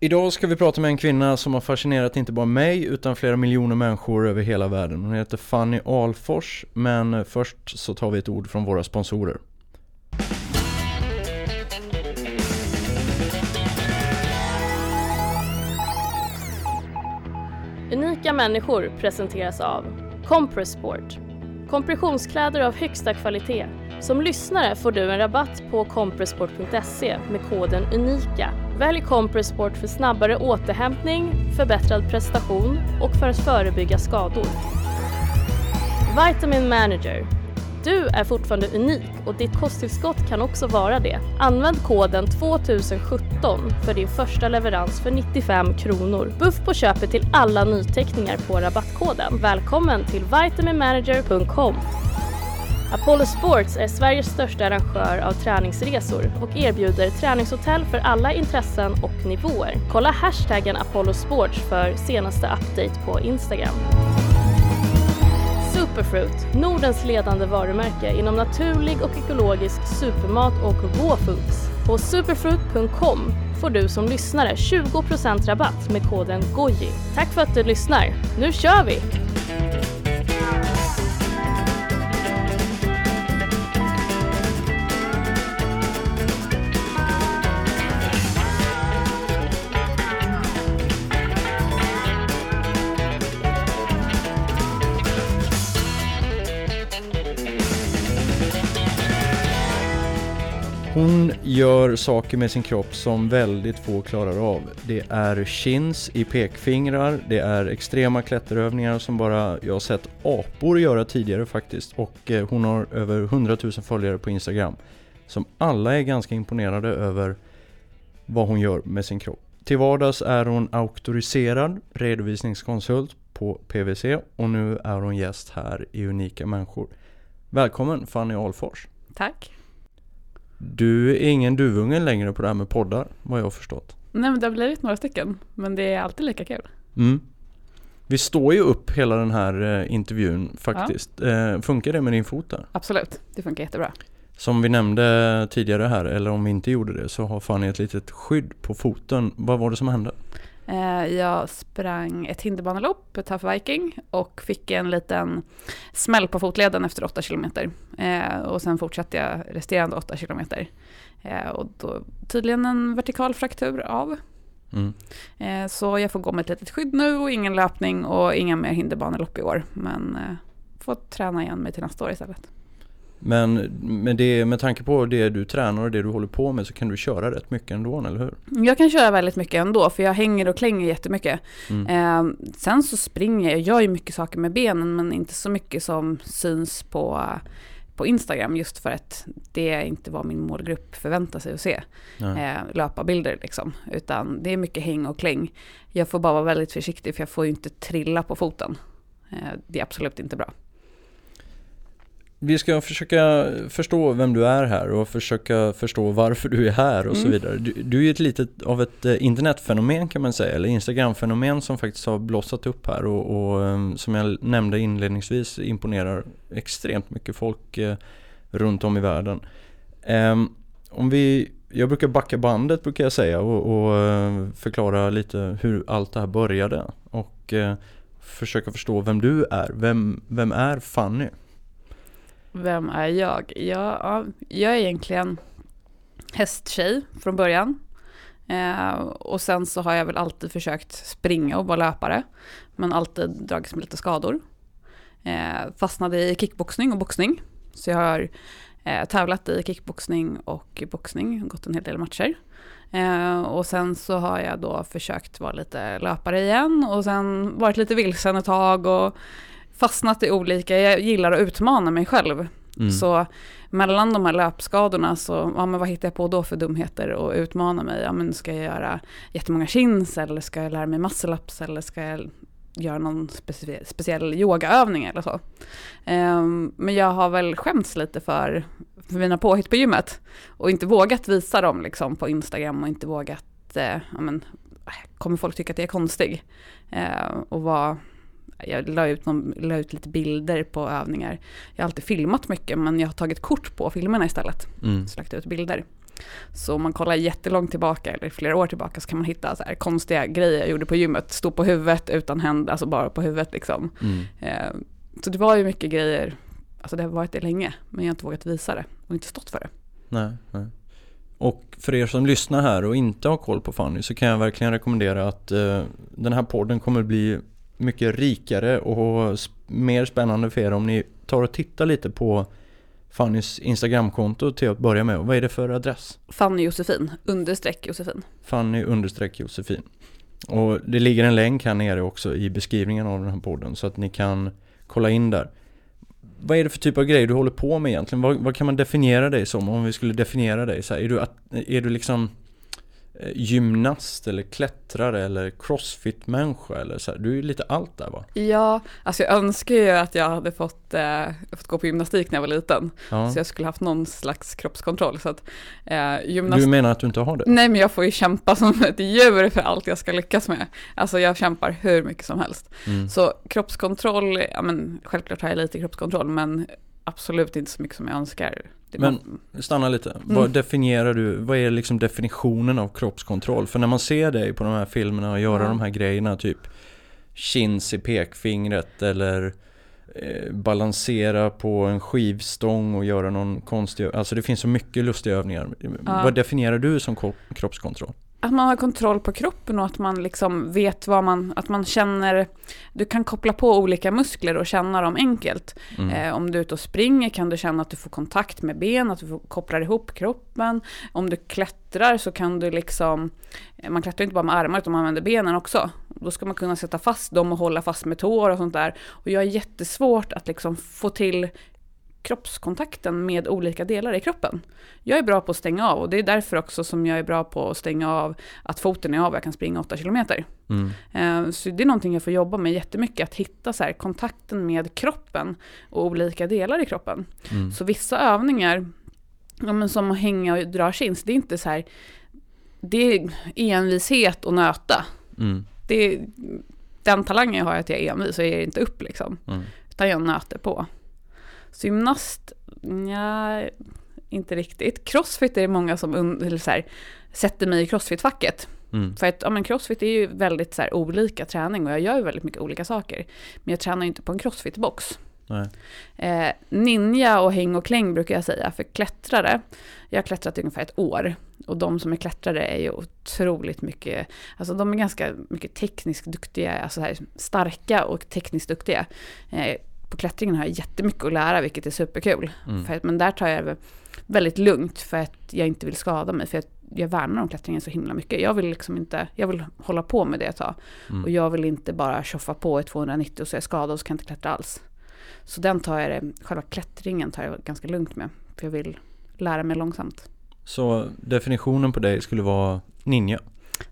Idag ska vi prata med en kvinna som har fascinerat inte bara mig utan flera miljoner människor över hela världen. Hon heter Fanny Alfors, men först så tar vi ett ord från våra sponsorer. Unika människor presenteras av Compressport. Kompressionskläder av högsta kvalitet. Som lyssnare får du en rabatt på compressport.se med koden UNIKA. Välj Compressport för snabbare återhämtning, förbättrad prestation och för att förebygga skador. Vitamin Manager du är fortfarande unik och ditt kosttillskott kan också vara det. Använd koden 2017 för din första leverans för 95 kronor. Buff på köpet till alla nyteckningar på rabattkoden. Välkommen till vitaminmanager.com. Apollo Sports är Sveriges största arrangör av träningsresor och erbjuder träningshotell för alla intressen och nivåer. Kolla hashtaggen Apollo Sports för senaste update på Instagram. Superfruit, Nordens ledande varumärke inom naturlig och ekologisk supermat och raw foods. På superfruit.com får du som lyssnare 20% rabatt med koden GOJI. Tack för att du lyssnar. Nu kör vi! Hon gör saker med sin kropp som väldigt få klarar av. Det är chins i pekfingrar, det är extrema klätterövningar som bara jag har sett apor göra tidigare faktiskt. Och eh, hon har över 100 000 följare på Instagram. Som alla är ganska imponerade över vad hon gör med sin kropp. Till vardags är hon auktoriserad redovisningskonsult på PWC och nu är hon gäst här i Unika Människor. Välkommen Fanny Alfors. Tack. Du är ingen duvunge längre på det här med poddar, vad jag har förstått. Nej men det har blivit några stycken, men det är alltid lika kul. Mm. Vi står ju upp hela den här eh, intervjun faktiskt. Ja. Eh, funkar det med din fot där? Absolut, det funkar jättebra. Som vi nämnde tidigare här, eller om vi inte gjorde det, så har Fanny ett litet skydd på foten. Vad var det som hände? Eh, jag sprang ett hinderbanelopp, ett Tough Viking, och fick en liten smäll på fotleden efter 8 kilometer. Eh, och sen fortsatte jag resterande 8 kilometer. Eh, och då tydligen en vertikal fraktur av. Mm. Så jag får gå med ett litet skydd nu och ingen löpning och inga mer hinderbanelopp i år. Men får träna igen mig till nästa år istället. Men med, det, med tanke på det du tränar och det du håller på med så kan du köra rätt mycket ändå, eller hur? Jag kan köra väldigt mycket ändå, för jag hänger och klänger jättemycket. Mm. Eh, sen så springer jag, jag gör ju mycket saker med benen, men inte så mycket som syns på, på Instagram, just för att det är inte vad min målgrupp förväntar sig att se. Eh, löparbilder liksom, utan det är mycket häng och kläng. Jag får bara vara väldigt försiktig, för jag får ju inte trilla på foten. Eh, det är absolut inte bra. Vi ska försöka förstå vem du är här och försöka förstå varför du är här och mm. så vidare. Du, du är ju ett litet av ett eh, internetfenomen kan man säga, eller Instagramfenomen som faktiskt har blossat upp här och, och ehm, som jag nämnde inledningsvis imponerar extremt mycket folk eh, runt om i världen. Um, om vi, jag brukar backa bandet brukar jag säga och, och uh, förklara lite hur allt det här började och försöka förstå vem du är. Vem, vem är Fanny? Vem är jag? Ja, jag är egentligen hästtjej från början. Eh, och sen så har jag väl alltid försökt springa och vara löpare. Men alltid dragits med lite skador. Eh, fastnade i kickboxning och boxning. Så jag har eh, tävlat i kickboxning och boxning, gått en hel del matcher. Eh, och sen så har jag då försökt vara lite löpare igen och sen varit lite vilsen ett tag och fastnat i olika, jag gillar att utmana mig själv. Mm. Så mellan de här löpskadorna så, ja men vad hittar jag på då för dumheter och utmana mig? Ja men ska jag göra jättemånga chins eller ska jag lära mig muscle-ups eller ska jag göra någon specie speciell yogaövning eller så. Um, men jag har väl skämts lite för, för mina påhitt på gymmet och inte vågat visa dem liksom på Instagram och inte vågat, uh, ja men, kommer folk tycka att jag är konstig? Uh, och vad jag la ut, någon, la ut lite bilder på övningar. Jag har alltid filmat mycket men jag har tagit kort på filmerna istället. Mm. Så lagt ut bilder. Så om man kollar jättelångt tillbaka eller flera år tillbaka så kan man hitta så här konstiga grejer jag gjorde på gymmet. Stå på huvudet utan händer, alltså bara på huvudet liksom. Mm. Eh, så det var ju mycket grejer, alltså det har varit det länge, men jag har inte vågat visa det och inte stått för det. Nej, nej. Och för er som lyssnar här och inte har koll på Fanny så kan jag verkligen rekommendera att eh, den här podden kommer bli mycket rikare och mer spännande för er om ni tar och tittar lite på Fannys Instagramkonto till att börja med. Vad är det för adress? Fanny Josefin, understreck Josefin. Fanny understreck Josefin. Och det ligger en länk här nere också i beskrivningen av den här podden så att ni kan kolla in där. Vad är det för typ av grejer du håller på med egentligen? Vad, vad kan man definiera dig som? Om vi skulle definiera dig så här, är du, är du liksom gymnast eller klättrare eller crossfit-människa eller så här? Du är ju lite allt där va? Ja, alltså jag önskar ju att jag hade fått, eh, fått gå på gymnastik när jag var liten. Ja. Så jag skulle haft någon slags kroppskontroll. Så att, eh, gymnast... Du menar att du inte har det? Nej men jag får ju kämpa som ett djur för allt jag ska lyckas med. Alltså jag kämpar hur mycket som helst. Mm. Så kroppskontroll, ja men självklart har jag lite kroppskontroll men absolut inte så mycket som jag önskar. Det Men- var- Stanna lite. Mm. Vad definierar du, vad är liksom definitionen av kroppskontroll? För när man ser dig på de här filmerna och göra Ja. de här grejerna, typ chins i pekfingret eller eh, balansera på en skivstång och göra någon konstig, alltså det finns så mycket lustiga övningar. Vad definierar du som ko- kroppskontroll? Att man har kontroll på kroppen och att man liksom vet vad man, att man känner, du kan koppla på olika muskler och känna dem enkelt. Mm. Eh, om du är ute och springer kan du känna att du får kontakt med ben, att du får, kopplar ihop kroppen. Om du klättrar så kan du liksom, eh, man klättrar inte bara med armar utan man använder benen också. Då ska man kunna sätta fast dem och hålla fast med tår och sånt där. Och jag har jättesvårt att liksom få till kroppskontakten med olika delar i kroppen. Jag är bra på att stänga av och det är därför också som jag är bra på att stänga av att foten är av och jag kan springa 8 kilometer. Mm. Eh, Så det är någonting jag får jobba med jättemycket, att hitta så här, kontakten med kroppen och olika delar i kroppen. Mm. Så vissa övningar, ja, men som att hänga och dra chins, det är inte så här, det är envishet och nöta. Mm. Det är, den talangen har jag att jag är envis och jag ger inte upp liksom. Mm. Utan jag nöter på. Så gymnast, ja, inte riktigt. Crossfit är det många som eller så här, sätter mig i crossfit-facket. Mm. För att ja, men crossfit är ju väldigt så här, olika träning och jag gör ju väldigt mycket olika saker. Men jag tränar ju inte på en crossfit-box. Eh, ninja och häng och kläng brukar jag säga för klättrare. Jag har klättrat i ungefär ett år och de som är klättrare är ju otroligt mycket, alltså de är ganska mycket tekniskt duktiga, alltså här, starka och tekniskt duktiga. Eh, på klättringen har jag jättemycket att lära vilket är superkul. Mm. För men där tar jag det väldigt lugnt för att jag inte vill skada mig. För att jag värnar om klättringen så himla mycket. Jag vill liksom inte, jag vill hålla på med det ett tag. Mm. Och jag vill inte bara tjoffa på i 290 och så är jag skadad och så kan jag inte klättra alls. Så den tar jag det, själva klättringen tar jag ganska lugnt med. För jag vill lära mig långsamt. Så definitionen på dig skulle vara ninja?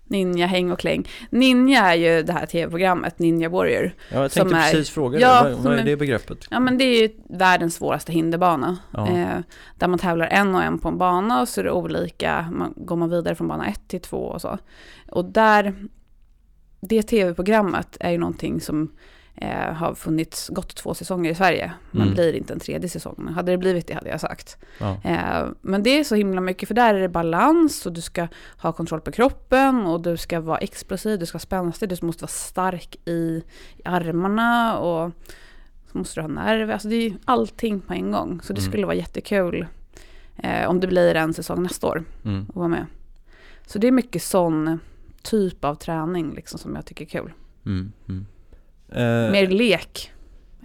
Ninja, häng och kläng. Ninja är ju det här tv-programmet, Ninja Warrior. Ja, jag tänkte är- precis fråga Ja. Vad, vad är är- det begreppet? Ja men det är ju världens svåraste hinderbana. Ja. Eh, där man tävlar en och en på en bana och så är det olika, man, går man vidare från bana ett till två och så. Och där, det tv-programmet är ju någonting som eh, har funnits gott två säsonger i Sverige. Men Mm. blir inte en tredje säsong. Hade det blivit det hade jag sagt. Ja. Eh, men det är så himla mycket, för där är det balans och du ska ha kontroll på kroppen och du ska vara explosiv, du ska vara spänstig, du måste vara stark i, i armarna och så måste du ha nerver. Alltså det är ju allting på en gång. Så det Mm. skulle vara jättekul eh, om det blir en säsong nästa år Mm. att vara med. Så det är mycket sån typ av träning liksom som jag tycker är kul. Mm. Eh, Mer lek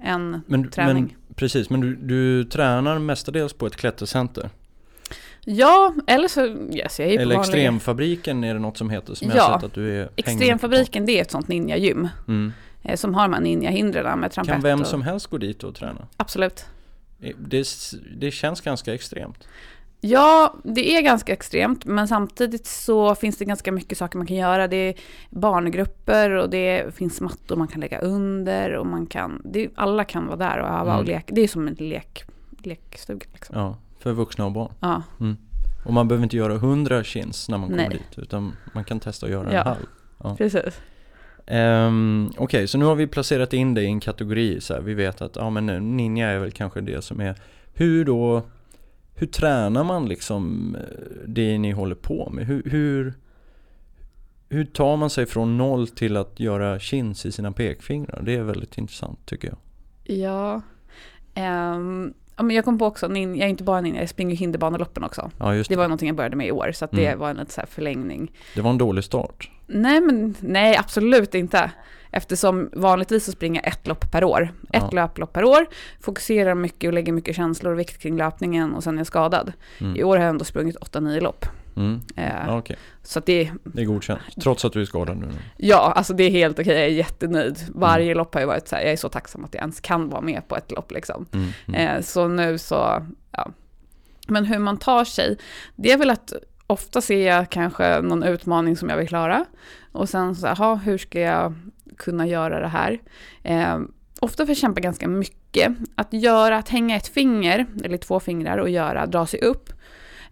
än men, träning. Men, precis, men du, du tränar mestadels på ett klättercenter? Ja, eller så, yes, jag är Eller Extremfabriken är det något som heter som jag Ja. har sett att du är Extremfabriken det är ett sånt ninja-gym. Mm. eh, som har de här ninja-hindren med trampett. Kan vem och, som helst gå dit och träna? Absolut. Det, det känns ganska extremt. Ja, det är ganska extremt, men samtidigt så finns det ganska mycket saker man kan göra. Det är barngrupper och det finns mattor man kan lägga under och man kan, det, alla kan vara där och öva Mm. och leka. Det är som en lek, lekstuga liksom. Ja, för vuxna och barn. Ja, Och man behöver inte göra 100 chins när man kommer Nej. dit, utan man kan testa att göra Ja. en halv. Ja. precis. Um, Okej, så nu har vi placerat in det i en kategori så här. Vi vet att ja, men ninja är väl kanske det som är Hur då hur tränar man liksom eh, det ni håller på med? Hur, hur, hur tar man sig från noll till att göra chins i sina pekfingrar? Det är väldigt intressant tycker jag. Ja. Ja, men jag kom på också, nin- jag är inte bara ninja, jag springer hinderbaneloppen också. Ja, just Det det. var någonting jag började med i år, så det Mm. var en så förlängning. Det var en dålig start. Nej, men nej, absolut inte. Eftersom vanligtvis så springer jag ett lopp per år. Ett Ja. löplopp per år, fokuserar mycket och lägger mycket känslor och vikt kring löpningen och sen är jag skadad. Mm. I år har jag ändå sprungit 8-9 lopp. Mm. Eh, Okej, Så det, det är godkänt. Trots att du är skadad nu. ja, alltså det är helt okej, jag är jättenöjd. Varje Mm. lopp har ju varit så här, jag är så tacksam att jag ens kan vara med på ett lopp liksom. Mm. Mm. Eh, så nu så, ja. Men hur man tar sig, det är väl att ofta ser jag kanske någon utmaning som jag vill klara. Och sen så, jaha, hur ska jag kunna göra det här? Eh, ofta får jag kämpa ganska mycket. Att göra, att hänga ett finger, eller två fingrar och göra, dra sig upp.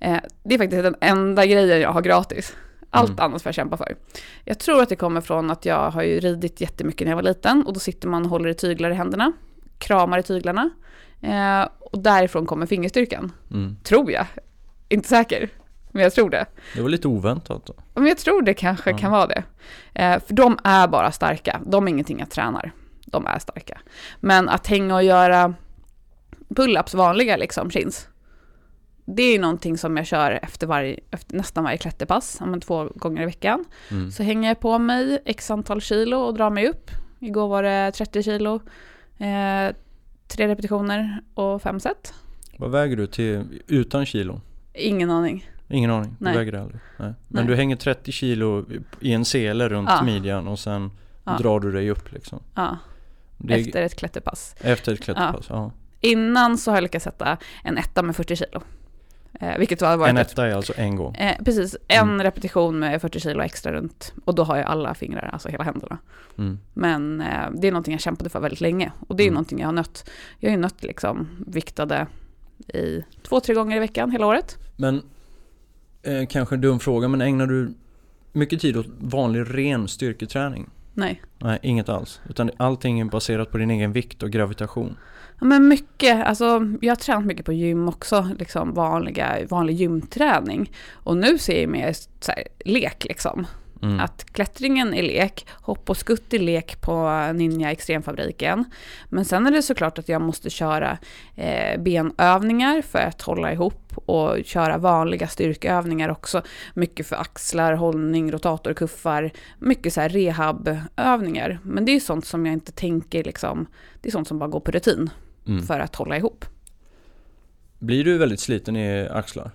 Eh, det är faktiskt den enda grejen jag har gratis. Allt Mm. annat får jag kämpa för. Jag tror att det kommer från att jag har ju ridit jättemycket när jag var liten och då sitter man och håller i tyglar i händerna, kramar i tyglarna. Eh, och därifrån kommer fingerstyrkan. Mm. Tror jag. Inte säker, men jag tror det. Det var lite oväntat då. Men jag tror det kanske Ja. kan vara det. Eh, för de är bara starka. De är ingenting jag tränar. De är starka. Men att hänga och göra pull-ups vanliga liksom, chins. Det är någonting som jag kör efter, varje, efter nästan varje klätterpass, men två gånger i veckan. Mm. Så hänger jag på mig x antal kilo och drar mig upp. Igår var det 30 kilo, eh, tre repetitioner och fem set. Vad väger du till utan kilo? Ingen aning. Ingen aning, Nej. du väger aldrig. Nej. Men Nej. du hänger 30 kilo i en sele runt Ja. midjan och sen Ja. drar du dig upp liksom. Ja, Det är, efter ett klätterpass. efter ett klätterpass, ja. Innan så har jag lyckats sätta en etta med 40 kilo. Eh, vilket var En ett, etta är alltså en gång. eh, precis, en Mm. repetition med 40 kilo extra runt. Och då har jag alla fingrar, alltså hela händerna. Mm. Men eh, det är någonting jag kämpade för väldigt länge. Och det är Mm. någonting jag har nött. Jag har ju nött liksom viktade i två, tre gånger i veckan hela året. Men, eh, kanske en dum fråga, men ägnar du mycket tid åt vanlig ren styrketräning? Nej. Nej, inget alls. Utan allting är baserat på din egen vikt och gravitation. Ja, men mycket, alltså jag har tränat mycket på gym också, liksom vanliga, vanlig gymträning. Och nu ser jag mer så här, lek liksom. Mm. Att klättringen är lek, hopp och skutt är lek på Ninja Extremfabriken. Men sen är det såklart att jag måste köra eh, benövningar för att hålla ihop och köra vanliga styrkeövningar också. Mycket för axlar, hållning, rotatorkuffar, mycket så här rehabövningar. Men det är sånt som jag inte tänker liksom, det är sånt som bara går på rutin Mm. för att hålla ihop. Blir du väldigt sliten i axlar?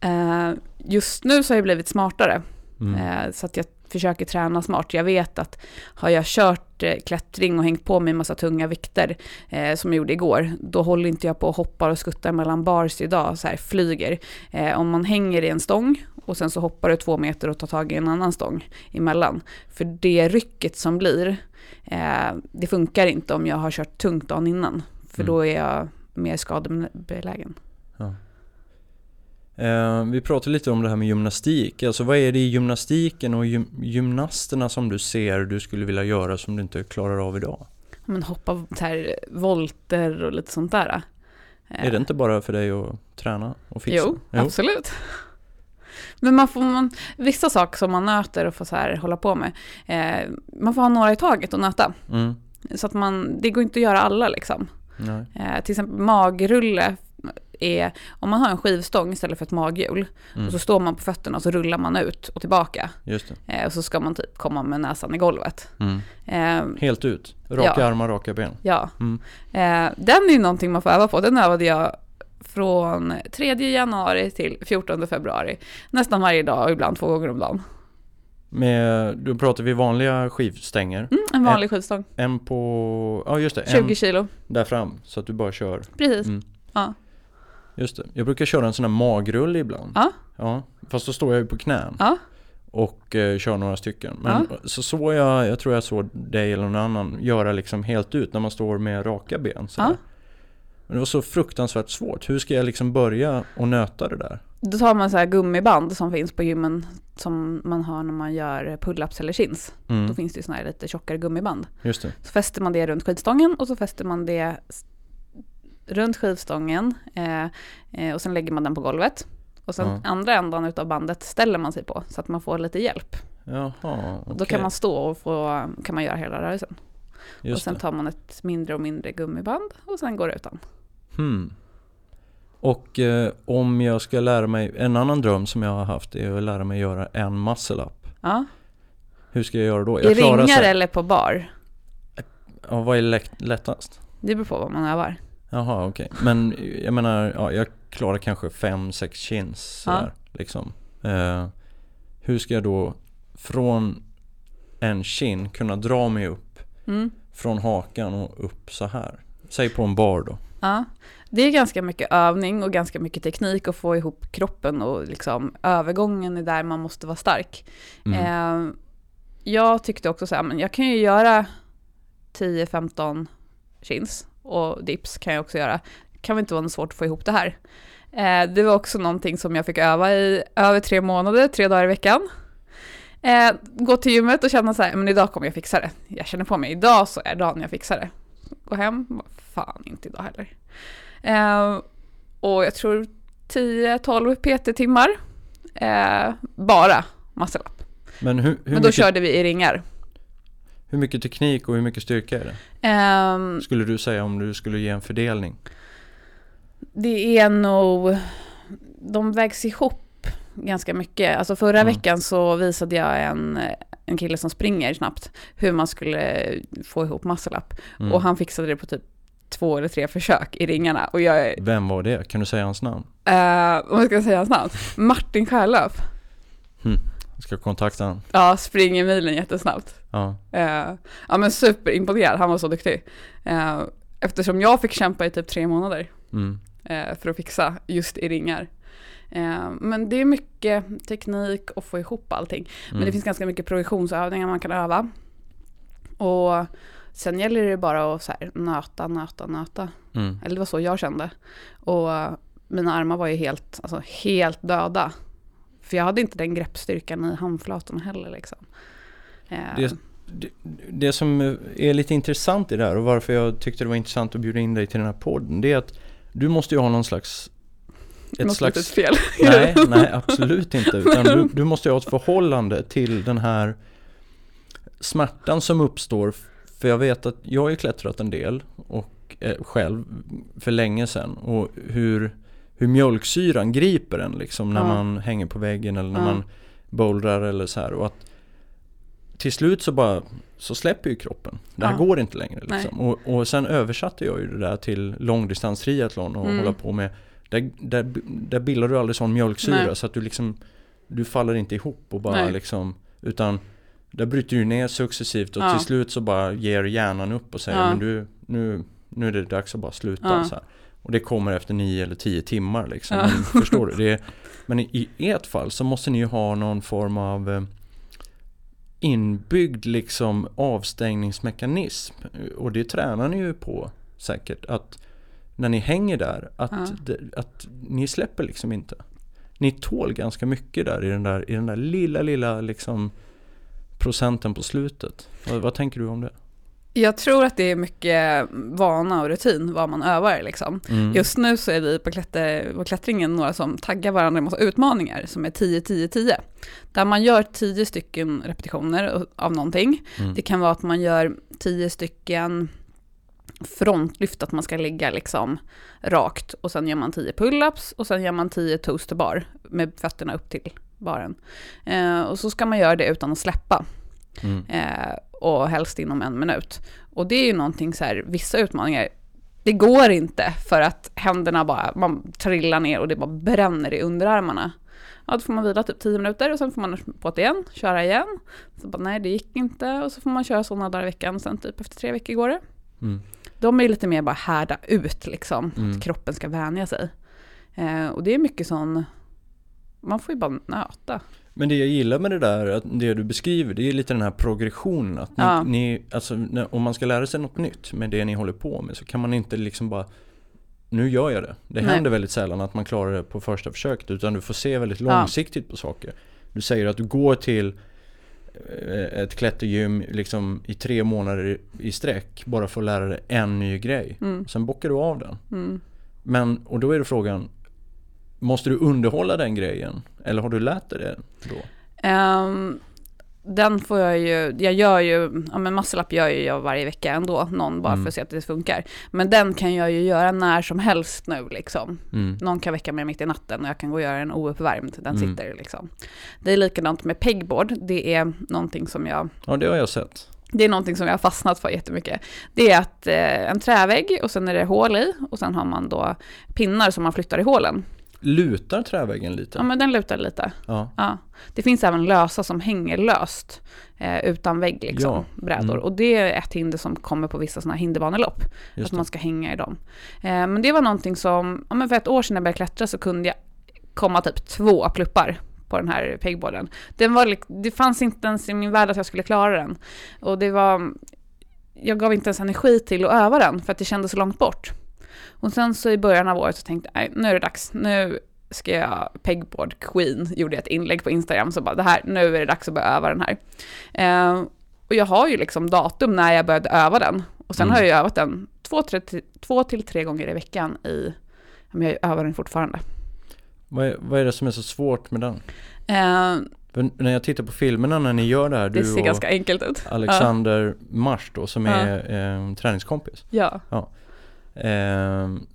Eh, just nu så har jag blivit smartare. Mm. Eh, Så att jag försöker träna smart. Jag vet att har jag kört eh, klättring och hängt på mig en massa tunga vikter, eh, som jag gjorde igår, då håller inte jag på och hoppar och skuttar mellan bars idag, så här flyger. Eh, om man hänger i en stång och sen så hoppar du två meter och tar tag i en annan stång emellan. För det rycket som blir, eh, det funkar inte om jag har kört tungt dagen innan. För Mm. då är jag mer skadebelägen. Eh, vi pratade lite om det här med gymnastik. Alltså vad är det i gymnastiken och gym- gymnasterna som du ser du skulle vilja göra som du inte klarar av idag? Men hoppa så här volter och lite sånt där. Är det inte bara för dig att träna och fixa? Jo, absolut. Men man får, man, vissa saker som man nöter och får så här hålla på med, eh, man får ha några i taget att nöta. Mm. Så att man, det går inte att göra alla liksom. Eh, till exempel magrulle är, om man har en skivstång istället för ett maghjul, Mm. och så står man på fötterna och så rullar man ut och tillbaka. Just det. Eh, och så ska man typ komma med näsan i golvet. Mm. Eh, Helt ut. Raka Ja. armar, raka ben. ja, Mm. Eh, den är ju någonting man får öva på. Den övade jag från 3 januari till 14 februari. Nästan varje dag och ibland två gånger om dagen. Med, då pratar vi vanliga skivstänger. Mm, en vanlig skivstång. En på, ja just det, 20 en kilo. där fram. Så att du bara kör. Precis. Mm. Ja. Just det. Jag brukar köra en sån här magrulle ibland. Ja. Ja. Fast då står jag ju på knän. Ja. Och eh, kör några stycken. Men så såg jag, jag tror jag såg dig eller någon annan göra liksom helt ut när man står med raka ben. Så Ja. Men det var så fruktansvärt svårt. Hur ska jag liksom börja och nöta det där? Då tar man så här gummiband som finns på gymmen som man har när man gör pull-ups eller chins. Mm. Då finns det ju såna här lite tjockare gummiband. Just det. Så fäster man det runt skidstången och så fäster man det runt skivstången eh, eh, och sen lägger man den på golvet. Och sen Ja. andra ändan utav bandet ställer man sig på så att man får lite hjälp. Jaha, Då okej. kan man stå och få, kan man göra hela rörelsen. och Just sen det. tar man ett mindre och mindre gummiband och sen går det utan. Hmm. Och eh, om jag ska lära mig, en annan dröm som jag har haft är att lära mig göra en muscle up. Ja. Hur ska jag göra då? I Jag klarar ringar så- eller på bar? Ja, vad är lätt, lättast? Det beror på vad man övar. Jaha, okej. Men jag menar, ja, jag klarar kanske fem, sex chins Ja. sådär, liksom. Eh, hur ska jag då från en kin kunna dra mig upp Mm. från hakan och upp så här? Säg på en bar då. Ja, det är ganska mycket övning och ganska mycket teknik att få ihop kroppen och liksom övergången är där man måste vara stark. Mm. Eh, jag tyckte också så här, men jag kan ju göra 10-15 chins och dips kan jag också göra. Kan väl inte vara svårt att få ihop det här. Eh, det var också någonting som jag fick öva i över tre månader, tre dagar i veckan. Eh, gå till gymmet och känna så här, men idag kommer jag fixa det. Jag känner på mig, idag så är dagen jag fixar det. Gå hem, fan inte idag heller. Eh, och jag tror 10-12 PT-timmar. Eh, bara muscle up. Men hur, hur, Men då mycket, körde vi i ringar. Hur mycket teknik och hur mycket styrka är det? Ehm, Skulle du säga om du skulle ge en fördelning? det är nog, de vägs ihop ganska mycket. Alltså förra Mm. veckan så visade jag en, en kille som springer snabbt hur man skulle få ihop muscle up. Mm. Och han fixade det på typ två eller tre försök i ringarna. Och jag, Vem var det? Kan du säga hans namn? eh, vad ska jag säga hans namn? Martin Sjölöf. Jag ska kontakta honom. Ja, springer milen jättesnabbt. Ja. Eh, ja men superimponerad, han var så duktig. Eh, eftersom jag fick kämpa i typ tre månader Mm. eh, för att fixa just i ringar. Men det är mycket teknik och få ihop allting. Men Mm. det finns ganska mycket progressionsövningar man kan öva. Och sen gäller det bara att så här, nöta, nöta, nöta. Mm. Eller det var så jag kände. Och mina armar var ju helt, alltså, helt döda. För jag hade inte den greppstyrkan i handflatorna heller liksom. Eh, Det, det, det som är lite intressant i det här och varför jag tyckte det var intressant att bjuda in dig till den här podden Det är att du måste ju ha någon slags ett något slags fel. Nej, nej absolut inte. Utan du, du måste ju ha ett förhållande till den här smärtan som uppstår. För jag vet att jag har ju klättrat en del och eh, själv för länge sedan. Och hur, hur mjölksyran griper en liksom när Ja. man hänger på väggen eller när Ja. man bouldrar eller så här. Och att till slut så bara så släpper ju kroppen. Det här Ja. går inte längre liksom. Och, och sen översatte jag ju det där till långdistans triathlon och Mm. hålla på med där, där, där bildar du aldrig sån mjölksyra Nej. så att du liksom Du faller inte ihop och bara Nej. liksom Utan Där bryter du ner successivt och Ja. till slut så bara ger hjärnan upp och säger Ja. men du nu, nu är det dags att bara sluta så här. Och det kommer efter nio eller tio timmar liksom. Ja. Men, förstår du? Det är, men i, ert fall så måste ni ju ha någon form av eh, inbyggd liksom avstängningsmekanism. Och det tränar ni ju på säkert. Att när ni hänger där, att, Ja. det, att ni släpper liksom inte. Ni tål ganska mycket där i den där, i den där lilla, lilla liksom procenten på slutet. Vad, vad tänker du om det? Jag tror att det är mycket vana och rutin vad man övar liksom. Mm. Just nu så är vi på, klätter, på klättringen några som taggar varandra massa utmaningar som är 10-10-10. Där man gör 10 stycken repetitioner av någonting. Mm. Det kan vara att man gör 10 stycken frontlyft, att man ska ligga liksom rakt. Och sen gör man 10 pull-ups och sen gör man 10 toast to bar med fötterna upp till baren. Eh, och så ska man göra det utan att släppa. Mm. Eh, och helst inom en minut. Och det är ju någonting så här, vissa utmaningar, det går inte för att händerna bara, man trillar ner och det bara bränner i underarmarna. Ja, då får man vila typ 10 minuter och sen får man på det igen, köra igen. Så bara, nej det gick inte och så får man köra sådana dagar i veckan, sen typ efter tre veckor går det. Mm. De är lite mer bara härda ut liksom, Mm. att kroppen ska vänja sig. Eh, och det är mycket sån, man får ju bara nöta. Men det jag gillar med det där, att det du beskriver, det är lite den här progressionen. Att ni, Ja. ni, alltså, om man ska lära sig något nytt med det ni håller på med så kan man inte liksom bara nu gör jag det. Det Nej. händer väldigt sällan att man klarar det på första försöket utan du får se väldigt Ja. långsiktigt på saker. Du säger att du går till eh, ett klättergym liksom i tre månader i sträck bara för att lära dig en ny grej. Mm. Sen bockar du av den. Mm. Men, och då är det frågan, måste du underhålla den grejen? Eller har du lärt dig det då? Ehm, den får jag ju, jag gör ju, ja men muscle up gör ju jag varje vecka ändå, någon bara Mm. för att se att det funkar. Men den kan jag ju göra när som helst nu liksom. Mm. Någon kan väcka mig mitt i natten och jag kan gå och göra en ouppvärmd, den Mm. sitter liksom. Det är likadant med pegboard, det är någonting som jag Ja, det har jag sett. det är någonting som jag har fastnat för jättemycket. Det är att eh, en trävägg och sen är det hål i och sen har man då pinnar som man flyttar i hålen. Lutar träväggen lite? Ja men den lutar lite. Ja. Ja. Det finns även lösa som hänger löst eh, utan vägg liksom, Ja. brädor. Mm. Och det är ett hinder som kommer på vissa sådana här hinderbanelopp. Att man ska hänga i dem. Eh, men det var någonting som, ja, men för ett år sedan när jag började klättra så kunde jag komma typ två pluppar på den här pegboarden. Den var, det fanns inte ens i min värld att jag skulle klara den. Och det var, jag gav inte ens energi till att öva den för att det kändes så långt bort. Och sen så i början av året så tänkte jag, nu är det dags, nu ska jag pegboard queen, gjorde jag ett inlägg på Instagram, så bara det här, nu är det dags att börja öva den här. Eh, och jag har ju liksom datum när jag började öva den. Och sen Mm. har jag ju övat den två, tre, två till tre gånger i veckan i, men jag övar den fortfarande. Vad, är, vad är det som är så svårt med den? Eh, när jag tittar på filmerna när ni gör det här, det du och. Alexander Mars då, som Ja. är eh, träningskompis. Ja, Eh,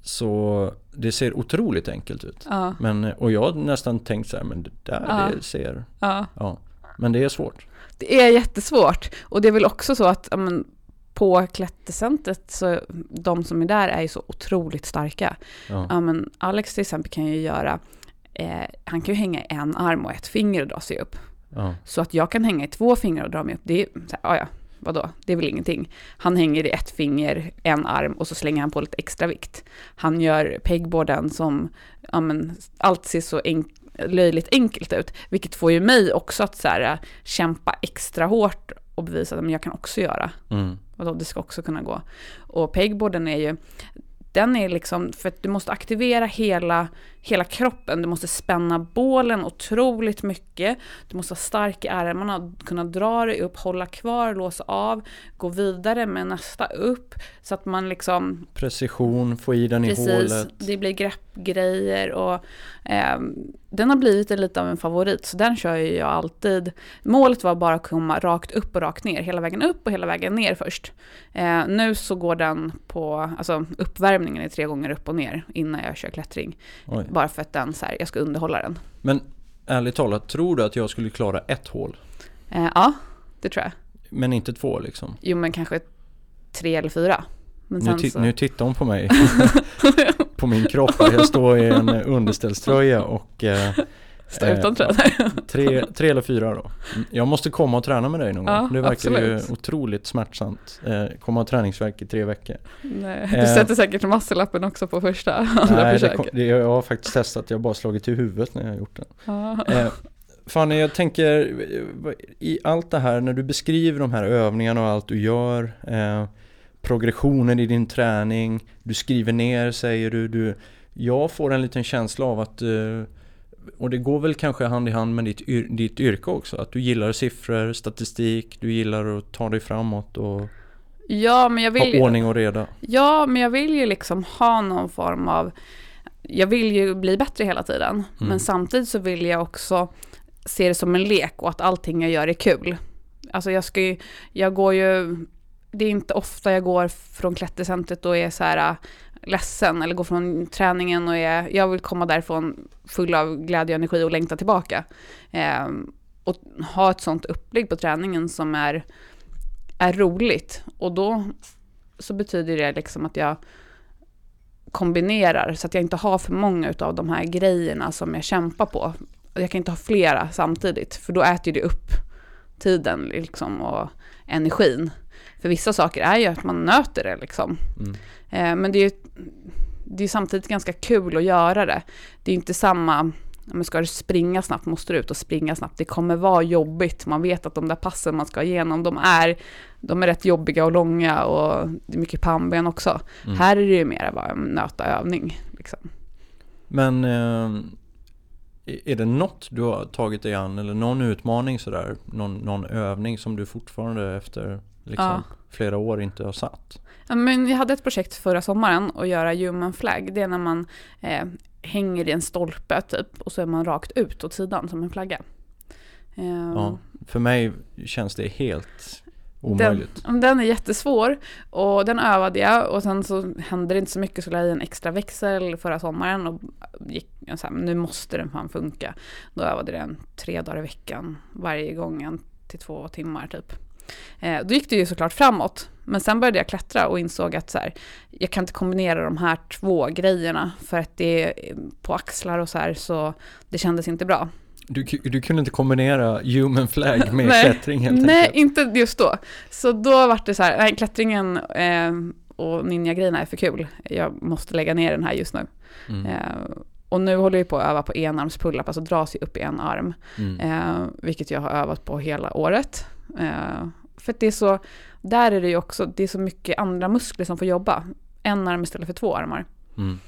så det ser otroligt enkelt ut. ja, Men, och jag har nästan tänkt så här, men det där Ja. det ser, ja. ja. Men det är svårt. Det är jättesvårt. Och det är väl också så att men, på klättercentret, så de som är där är ju så otroligt starka. Ja. Men Alex till exempel kan ju göra, eh, han kan ju hänga en arm och ett finger och dra sig upp. Så att jag kan hänga i två fingrar och dra mig upp, det är så här, ja, ja, vadå, det är väl ingenting. Han hänger i ett finger, en arm och så slänger han på lite extra vikt. Han gör pegboarden som, ja men, allt ser så enk- löjligt enkelt ut, vilket får ju mig också att så här, kämpa extra hårt och bevisa att men jag kan också göra. Mm. Vadå, det ska också kunna gå. Och pegboarden är ju, den är liksom, för att du måste aktivera hela, hela kroppen, du måste spänna bålen otroligt mycket, du måste vara stark i armarna, kunna dra dig upp, hålla kvar, låsa av, gå vidare med nästa upp, så att man liksom Precision, få i den i Precis, hålet. det blir greppgrejer och ehm, den har blivit lite av en favorit så den kör jag alltid. Målet var bara att komma rakt upp och rakt ner, hela vägen upp och hela vägen ner först. Eh, nu så går den på, alltså uppvärmningen är tre gånger upp och ner innan jag kör klättring. Oj. Bara för att den så här, jag ska underhålla den. Men ärligt talat, tror du att jag skulle klara ett hål? Eh, ja, det tror jag. Men inte två liksom? Jo men kanske tre eller fyra. Nu, så... nu tittar hon på mig, på min kropp. Jag står i en underställströja och eh, Stå eh, utan tröja. tre, tre eller fyra då. Jag måste komma och träna med dig någon Ja, gång. Det verkar ju absolut. otroligt smärtsamt. Eh, komma och ha träningsvärk i tre veckor. Nej, Du Eh. sätter säkert muscle-lappen också på första andra Nej, det, försöket. kom, det, jag har faktiskt testat. Jag har bara slagit i huvudet när jag har gjort det. Ja. Eh, Fanny, jag tänker i allt det här när du beskriver de här övningarna och allt du gör, eh, progressionen i din träning, du skriver ner säger du, du jag får en liten känsla av att, eh, och det går väl kanske hand i hand med ditt, yr, ditt yrke också, att du gillar siffror, statistik, du gillar att ta dig framåt och Ja, men jag vill ha ordning och reda. ja, men jag vill ju liksom ha någon form av, jag vill ju bli bättre hela tiden, Mm. men samtidigt så vill jag också se det som en lek och att allting jag gör är kul. Alltså jag ska ju, jag går ju, det är inte ofta jag går från klättercentret och är så här ledsen eller går från träningen och är, jag vill komma därifrån full av glädje och energi och längta tillbaka. Eh, och ha ett sånt upplägg på träningen som är, är roligt. Och då så betyder det liksom att jag kombinerar så att jag inte har för många av de här grejerna som jag kämpar på. Jag kan inte ha flera samtidigt för då äter det upp tiden liksom och energin. För vissa saker är ju att man nöter det liksom. Mm. Eh, men det är ju det är samtidigt ganska kul att göra det. Det är inte samma, men ska du springa snabbt måste du ut och springa snabbt. Det kommer vara jobbigt, man vet att de där passen man ska igenom, de är, de är rätt jobbiga och långa och det är mycket pannben också. Mm. Här är det ju mer bara en nöta övning. Liksom. Men eh, är det något du har tagit dig an eller någon utmaning sådär? Någon, någon övning som du fortfarande efter liksom, Ja. flera år inte har satt? Ja, men jag hade ett projekt förra sommaren att göra human flag. Det är när man eh, hänger i en stolpe typ och så är man rakt ut åt sidan som en flagga. Eh, Ja. För mig känns det helt omöjligt. Den, den är jättesvår och den övade jag och sen så hände det inte så mycket så la jag i en extra växel förra sommaren och gick jag så här, nu måste den fan funka. Då övade den tre dagar i veckan varje gång en till två timmar typ. Eh, då gick det ju såklart framåt men sen började jag klättra och insåg att så här, jag kan inte kombinera de här två grejerna för att det är på axlar och så här så det kändes inte bra. Du, du kunde inte kombinera human flag med Nej. klättring helt Nej, enkelt? inte just då. Så då var det så här, nej, klättringen eh, och ninja-grejerna är för kul. Jag måste lägga ner den här just nu. Mm. Eh, och nu håller jag på att öva på enarms pull-up, alltså dra sig upp i en arm. Mm. Eh, vilket jag har övat på hela året. Eh, för det är så, där är det ju också, det är så mycket andra muskler som får jobba. En arm istället för två armar. Mm.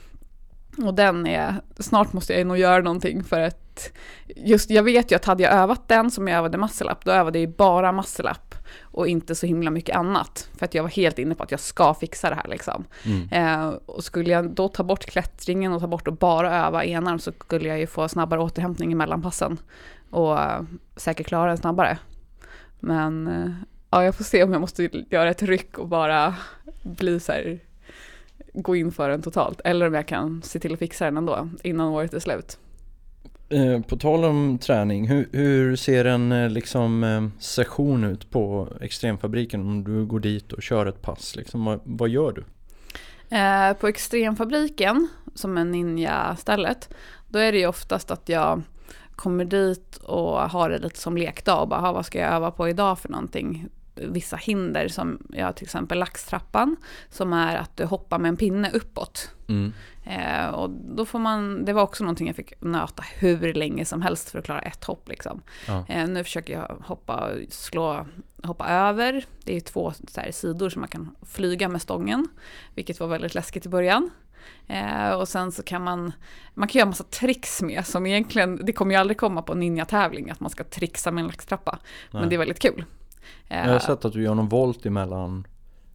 Och den är, snart måste jag nog göra någonting för att just, jag vet ju att hade jag övat den som jag övade muscle up, då övade jag ju bara muscle up och inte så himla mycket annat. För att jag var helt inne på att jag ska fixa det här liksom. Mm. Eh, och skulle jag då ta bort klättringen och ta bort och bara öva enarm så skulle jag ju få snabbare återhämtning i mellanpassen. Och eh, säkert klara den snabbare. Men eh, ja, jag får se om jag måste göra ett ryck och bara bli så här, gå in för den totalt. Eller om jag kan se till att fixa den ändå innan året är slut. Eh, På tal om träning, hur, hur ser en eh, liksom, eh, session ut på Extremfabriken om du går dit och kör ett pass? Liksom, vad, vad gör du? Eh, på Extremfabriken, som är ninja-stället, då är det ju oftast att jag kommer dit och har det lite som lekdag och bara, "Ha, vad ska jag öva på idag för någonting? Vissa hinder som, jag till exempel laxtrappan, som är att du hoppar med en pinne uppåt. Mm. Eh, och då får man, det var också någonting jag fick nöta hur länge som helst för att klara ett hopp liksom. Ja. Eh, nu försöker jag hoppa, slå, hoppa över. Det är två här, sidor som man kan flyga med stången. Vilket var väldigt läskigt i början. Eh, och sen så kan man, man kan göra massa tricks med som egentligen, det kommer ju aldrig komma på ninja-tävling att man ska trixa med en laxtrappa. Men Nej. det är väldigt kul. Eh, Jag har sett att du gör någon volt emellan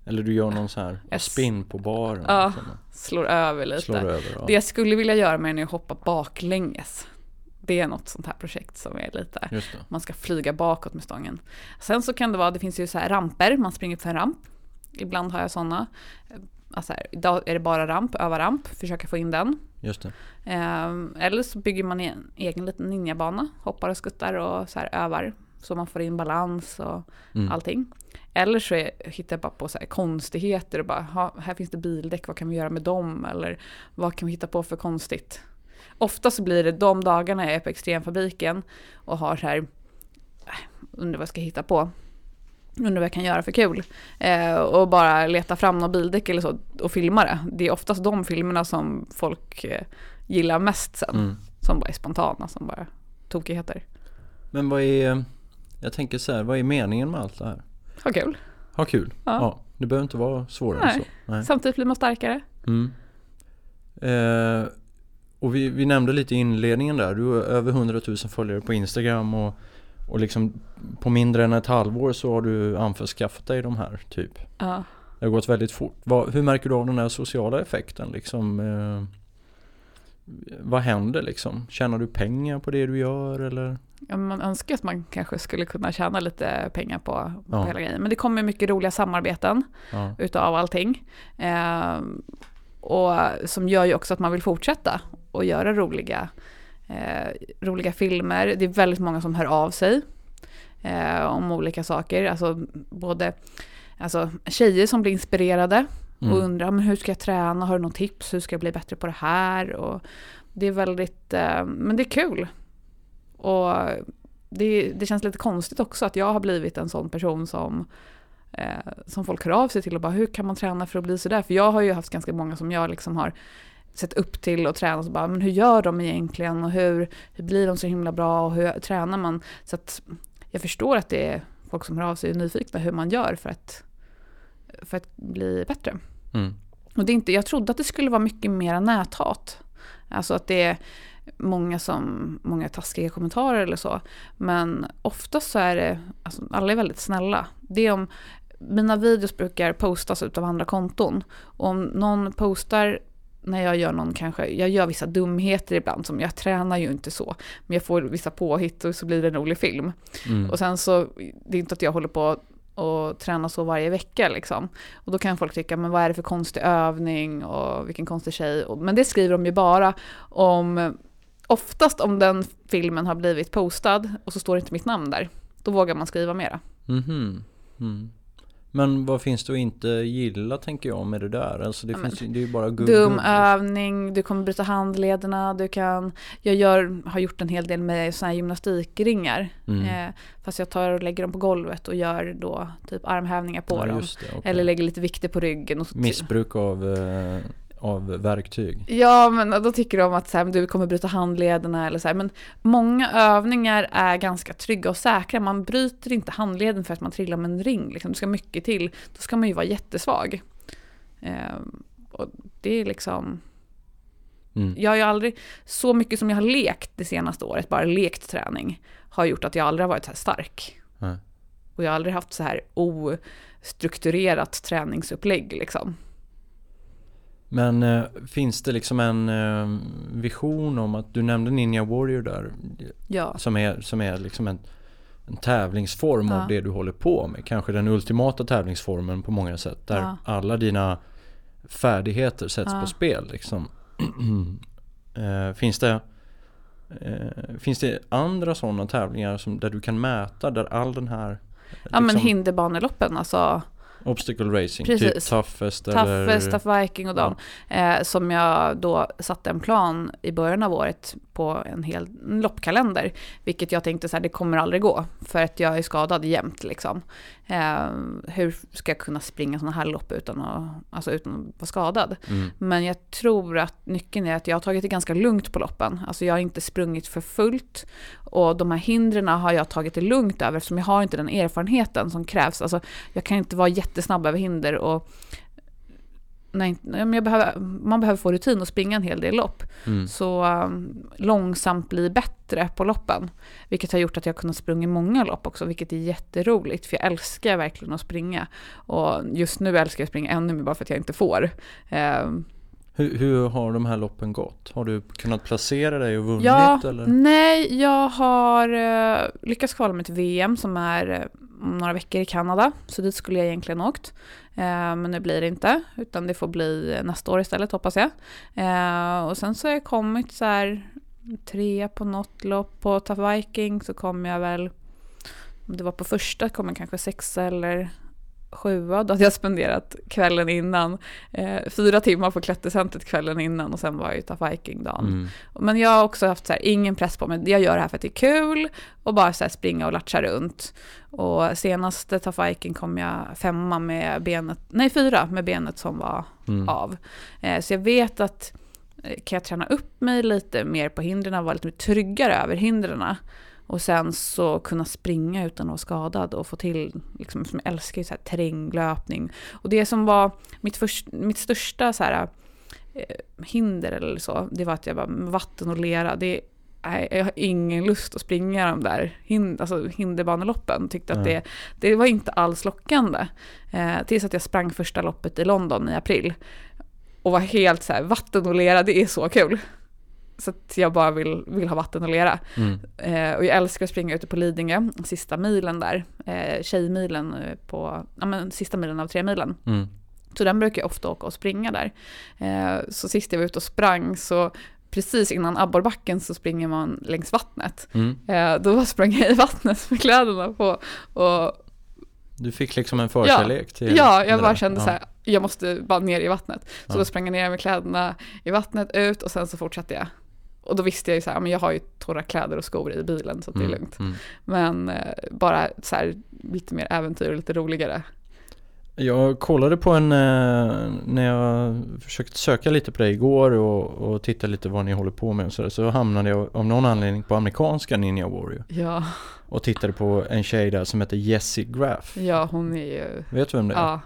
Eller du gör någon sån här Yes. spin på baren Ja, liksom, slår över lite. Slår över ja. Det jag skulle vilja göra med är att hoppa baklänges. Det är något sånt här projekt som är lite, man ska flyga bakåt med stången. Sen så kan det vara, det finns ju så här ramper, man springer upp för en ramp. Ibland har jag sådana. Alltså här, idag är det bara ramp, öva ramp, försöka få in den. Just det. Ehm, eller så bygger man en egen liten ninjabana, hoppar och skuttar och så här övar. Så man får in balans och Mm. allting. Eller så är, hittar jag bara på så här konstigheter och bara, "Ha, här finns det bildäck, vad kan vi göra med dem? Eller vad kan vi hitta på för konstigt? Ofta så blir det de dagarna jag är på Extremfabriken och har så här, äh, undrar vad jag ska hitta på. Undrar vad jag kan göra för kul. Eh, och bara leta fram något bildäck eller så och filma det. Det är oftast de filmerna som folk eh, gillar mest sen. Mm. Som bara är spontana, som bara tokigheter. Men vad är Jag tänker så här, vad är meningen med allt det här? Ha kul. Ha kul? Ja. Det behöver inte vara svårare än Nej. så. Nej. Samtidigt blir man starkare. Mm. Eh, och vi, vi nämnde lite i inledningen där, du har över 100 000 följare på Instagram och, och liksom på mindre än ett halvår så har du anförskaffat dig de här typ. Ja. Det har gått väldigt fort. Vad, hur märker du av den här sociala effekten liksom? Eh, vad händer liksom? Tjänar du pengar på det du gör eller? Ja, man önskar att man kanske skulle kunna tjäna lite pengar på, på Ja. hela grejen. Men det kommer mycket roliga samarbeten Ja. utav allting. Eh, och som gör ju också att man vill fortsätta och göra roliga, eh, roliga filmer. Det är väldigt många som hör av sig eh, om olika saker. Alltså både alltså, tjejer som blir inspirerade Mm. och Mm. undrar men hur ska jag träna, har du något tips, hur ska jag bli bättre på det här? Och det är väldigt, eh, men det är kul. Och det, det känns lite konstigt också att jag har blivit en sån person som, eh, som folk hör av sig till och bara hur kan man träna för att bli sådär? För jag har ju haft ganska många som jag liksom har sett upp till och tränat och bara men hur gör de egentligen och hur, hur blir de så himla bra och hur tränar man? Så att jag förstår att det är folk som hör av sig och är nyfikna hur man gör för att, för att bli bättre. Mm. Och det är inte, jag trodde att det skulle vara mycket mer näthat. Alltså att det många som, många taskiga kommentarer eller så. Men oftast så är det, alltså, alla är väldigt snälla. Det är om, mina videos brukar postas ut av andra konton. Och om någon postar när jag gör någon kanske, jag gör vissa dumheter ibland som jag tränar ju inte så. Men jag får vissa påhitt och så blir det en rolig film. Mm. Och sen så, det är inte att jag håller på och tränar så varje vecka liksom. Och då kan folk tycka, men vad är det för konstig övning och vilken konstig tjej. Men det skriver de ju bara om, oftast om den filmen har blivit postad och så står inte mitt namn där. Då vågar man skriva mera. Mhm. Mm. Men vad finns det att inte gilla tänker jag med det där? Alltså det, finns, det är ju bara gubb, Dum övning, du kommer bryta handlederna, du kan... Jag gör, har gjort en hel del med såna här gymnastikringar. Mm. Eh, fast jag tar och lägger dem på golvet och gör då typ armhävningar på ja, dem. det, okej. Eller lägger lite vikter på ryggen. Och så Missbruk av, eh, av verktyg. Ja, men då tycker de att så här, du kommer bryta handlederna eller så här. Men många övningar är ganska trygga och säkra. Man bryter inte handleden för att man trillar med en ring. Liksom. Det ska mycket till. Då ska man ju vara jättesvag. Ehm, och det är liksom... Mm. Jag har ju aldrig... Så mycket som jag har lekt det senaste året, bara lekt träning, har gjort att jag aldrig har varit så här stark. Nej. Och jag har aldrig haft så här ostrukturerat träningsupplägg liksom. Men eh, finns det liksom en eh, vision om att du nämnde Ninja Warrior där Ja. som är, som är liksom en, en tävlingsform Ja. av det du håller på med. Kanske den ultimata tävlingsformen på många sätt. Där Ja. alla dina färdigheter sätts på spel. Liksom. eh, finns, det, eh, finns det andra sådana tävlingar som, där du kan mäta där all den här Ja men liksom, hinderbaneloppen, alltså obstacle racing, typ Precis. toughest eller Toughest, Tough Viking och dem. Eh, som jag då satte en plan i början av året på en hel en loppkalender. Vilket jag tänkte så här, det kommer aldrig gå. För att jag är skadad jämt liksom. Eh, hur ska jag kunna springa sådana här lopp utan att, alltså utan att vara skadad? Mm. Men jag tror att nyckeln är att jag har tagit det ganska lugnt på loppen. Alltså jag har inte sprungit för fullt. Och de här hindren har jag tagit det lugnt över eftersom jag har inte den erfarenheten som krävs. Alltså jag kan inte vara jättesnabb över hinder och men jag behöver, man behöver få rutin och springa en hel del lopp. Mm. Så um, långsamt bli bättre på loppen. Vilket har gjort att jag har kunnat springa många lopp också, vilket är jätteroligt. För jag älskar verkligen att springa. Och just nu älskar jag att springa ännu mer bara för att jag inte får. Um, Hur, hur har de här loppen gått? Har du kunnat placera dig och vunnit Ja, eller? nej, jag har uh, lyckats kvala mig till VM som är eh, om några veckor i Kanada. Så dit skulle jag egentligen åkt. Eh, men nu blir det inte, utan det får bli nästa år istället hoppas jag. Eh, och sen så har jag kommit så här tre på något lopp. På Tough Viking så kom jag väl, om det var på första kom jag kanske sexa eller sjua. Då hade jag spenderat kvällen innan, eh, fyra timmar på klättercentret kvällen innan och sen var jag ju Tough Viking dagen. Mm. Men jag har också haft så här, ingen press på mig. Jag gör det här för att det är kul och bara så här springa och latcha runt. Och senaste Tough Viking kom jag femma med benet, nej fyra med benet som var Mm. av. Eh, så jag vet att eh, kan jag träna upp mig lite mer på hindren och vara lite mer tryggare över hindren och sen så kunna springa utan att vara skadad och få till, liksom, som jag älskar ju så här terränglöpning. Och det som var mitt, först, mitt största så här, eh, hinder eller så, det var att jag bara, vatten och lera, det Nej, jag har ingen lust att springa de där hind, alltså hinderbaneloppen. Tyckte att Nej. det, det var inte alls lockande. Eh, tills att jag sprang första loppet i London i april. Och var helt så här, vatten och lera, det är så kul. Så att jag bara vill, vill ha vatten och lera. Mm. Eh, och jag älskar att springa ute på Lidingö, sista milen där. Eh, tjejmilen eh, på, ja men sista milen av tre milen. Mm. Så den brukar jag ofta åka och springa där. Eh, så sist jag var ute och sprang så precis innan abborrbacken så springer man längs vattnet. Mm. Eh, då sprang jag i vattnet med kläderna på. Och Du fick liksom en förkärlek till ja, jag bara där. kände Ja. så här, jag måste bara ner i vattnet. Så Ja. då sprang jag ner med kläderna i vattnet ut och sen så fortsatte jag. Och då visste jag ju så här, men jag har ju torra kläder och skor i bilen så det är Mm, lugnt. mm. Men eh, bara så här lite mer äventyr och lite roligare. Jag kollade på en, eh, när jag försökte söka lite på dig igår och, och titta lite vad ni håller på med och så, där, så hamnade jag av någon anledning på amerikanska Ninja Warrior Ja, och tittade på en tjej där som heter Jessie Graff. ja hon är ju, Vet du vem det är? ja.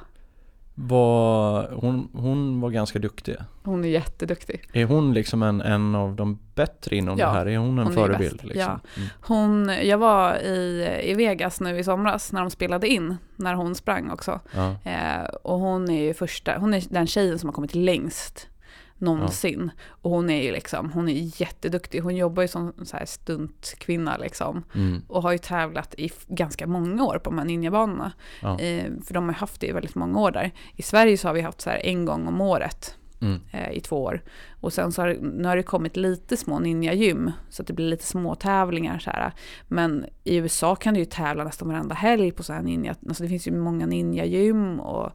Var, hon, hon var ganska duktig. Hon är jätteduktig. Är hon liksom en, en av de bättre inom Ja, det här? Är hon en hon förebild? Liksom? Mm. Hon, jag var i, i Vegas nu i somras när de spelade in, när hon sprang också. Ja. Eh, och hon är ju första, hon är den tjejen som har kommit längst någonsin. Och hon är ju liksom, hon är jätteduktig. Hon jobbar ju som så här stuntkvinna liksom. Mm. Och har ju tävlat i ganska många år på de här ninjabanorna. Ja. Eh, för de har haft det i väldigt många år där. I Sverige så har vi haft så här en gång om året Mm. eh, i två år. Och sen så har, nu har det kommit lite små ninja-gym, så att det blir lite små tävlingar så här. Men i USA kan du ju tävla nästan varenda helg på så här ninja, alltså det finns ju många ninja-gym och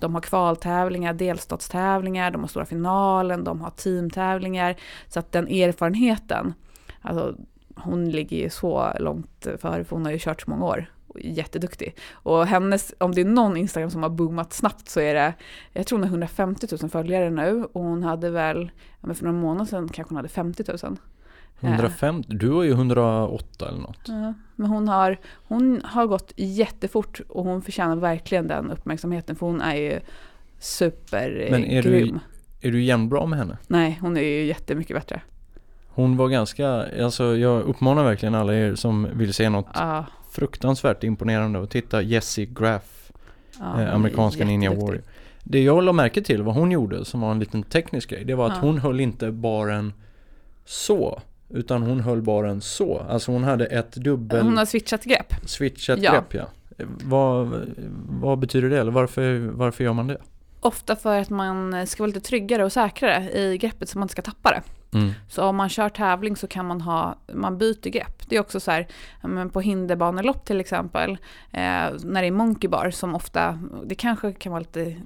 de har kvaltävlingar, delstatstävlingar, de har stora finalen, de har teamtävlingar. Så att den erfarenheten, alltså hon ligger ju så långt före, för hon har ju kört så många år. Jätteduktig. Och hennes, om det är någon Instagram som har boomat snabbt så är det, jag tror hon har 150 000 följare nu och hon hade väl, men för några månader sedan kanske hon hade 50 000. 150, du var ju 108 eller något. Ja, men hon har, hon har gått jättefort och hon förtjänar verkligen den uppmärksamheten för hon är ju supergrym. Men är du- Är du jämnbra med henne? Nej, hon är ju jättemycket bättre. Hon var ganska, alltså jag uppmanar verkligen alla er som vill se något Ja, fruktansvärt imponerande att titta Jessie Graff, ja, eh, amerikanska Ninja. Warrior. Det jag la märke till, vad hon gjorde som var en liten teknisk grej, det var att Ja. hon höll inte baren så, utan hon höll baren så. Alltså hon hade ett dubbel Hon har switchat grepp. switchat Ja. grepp ja. Vad, vad betyder det? Eller varför, varför gör man det? Ofta för att man ska vara lite tryggare och säkrare i greppet så man inte ska tappa det. Mm. Så om man kör tävling så kan man ha, man byter grepp. Det är också så här, på hinderbanelopp till exempel, eh, när det är monkey bar som ofta, det kanske kan vara lite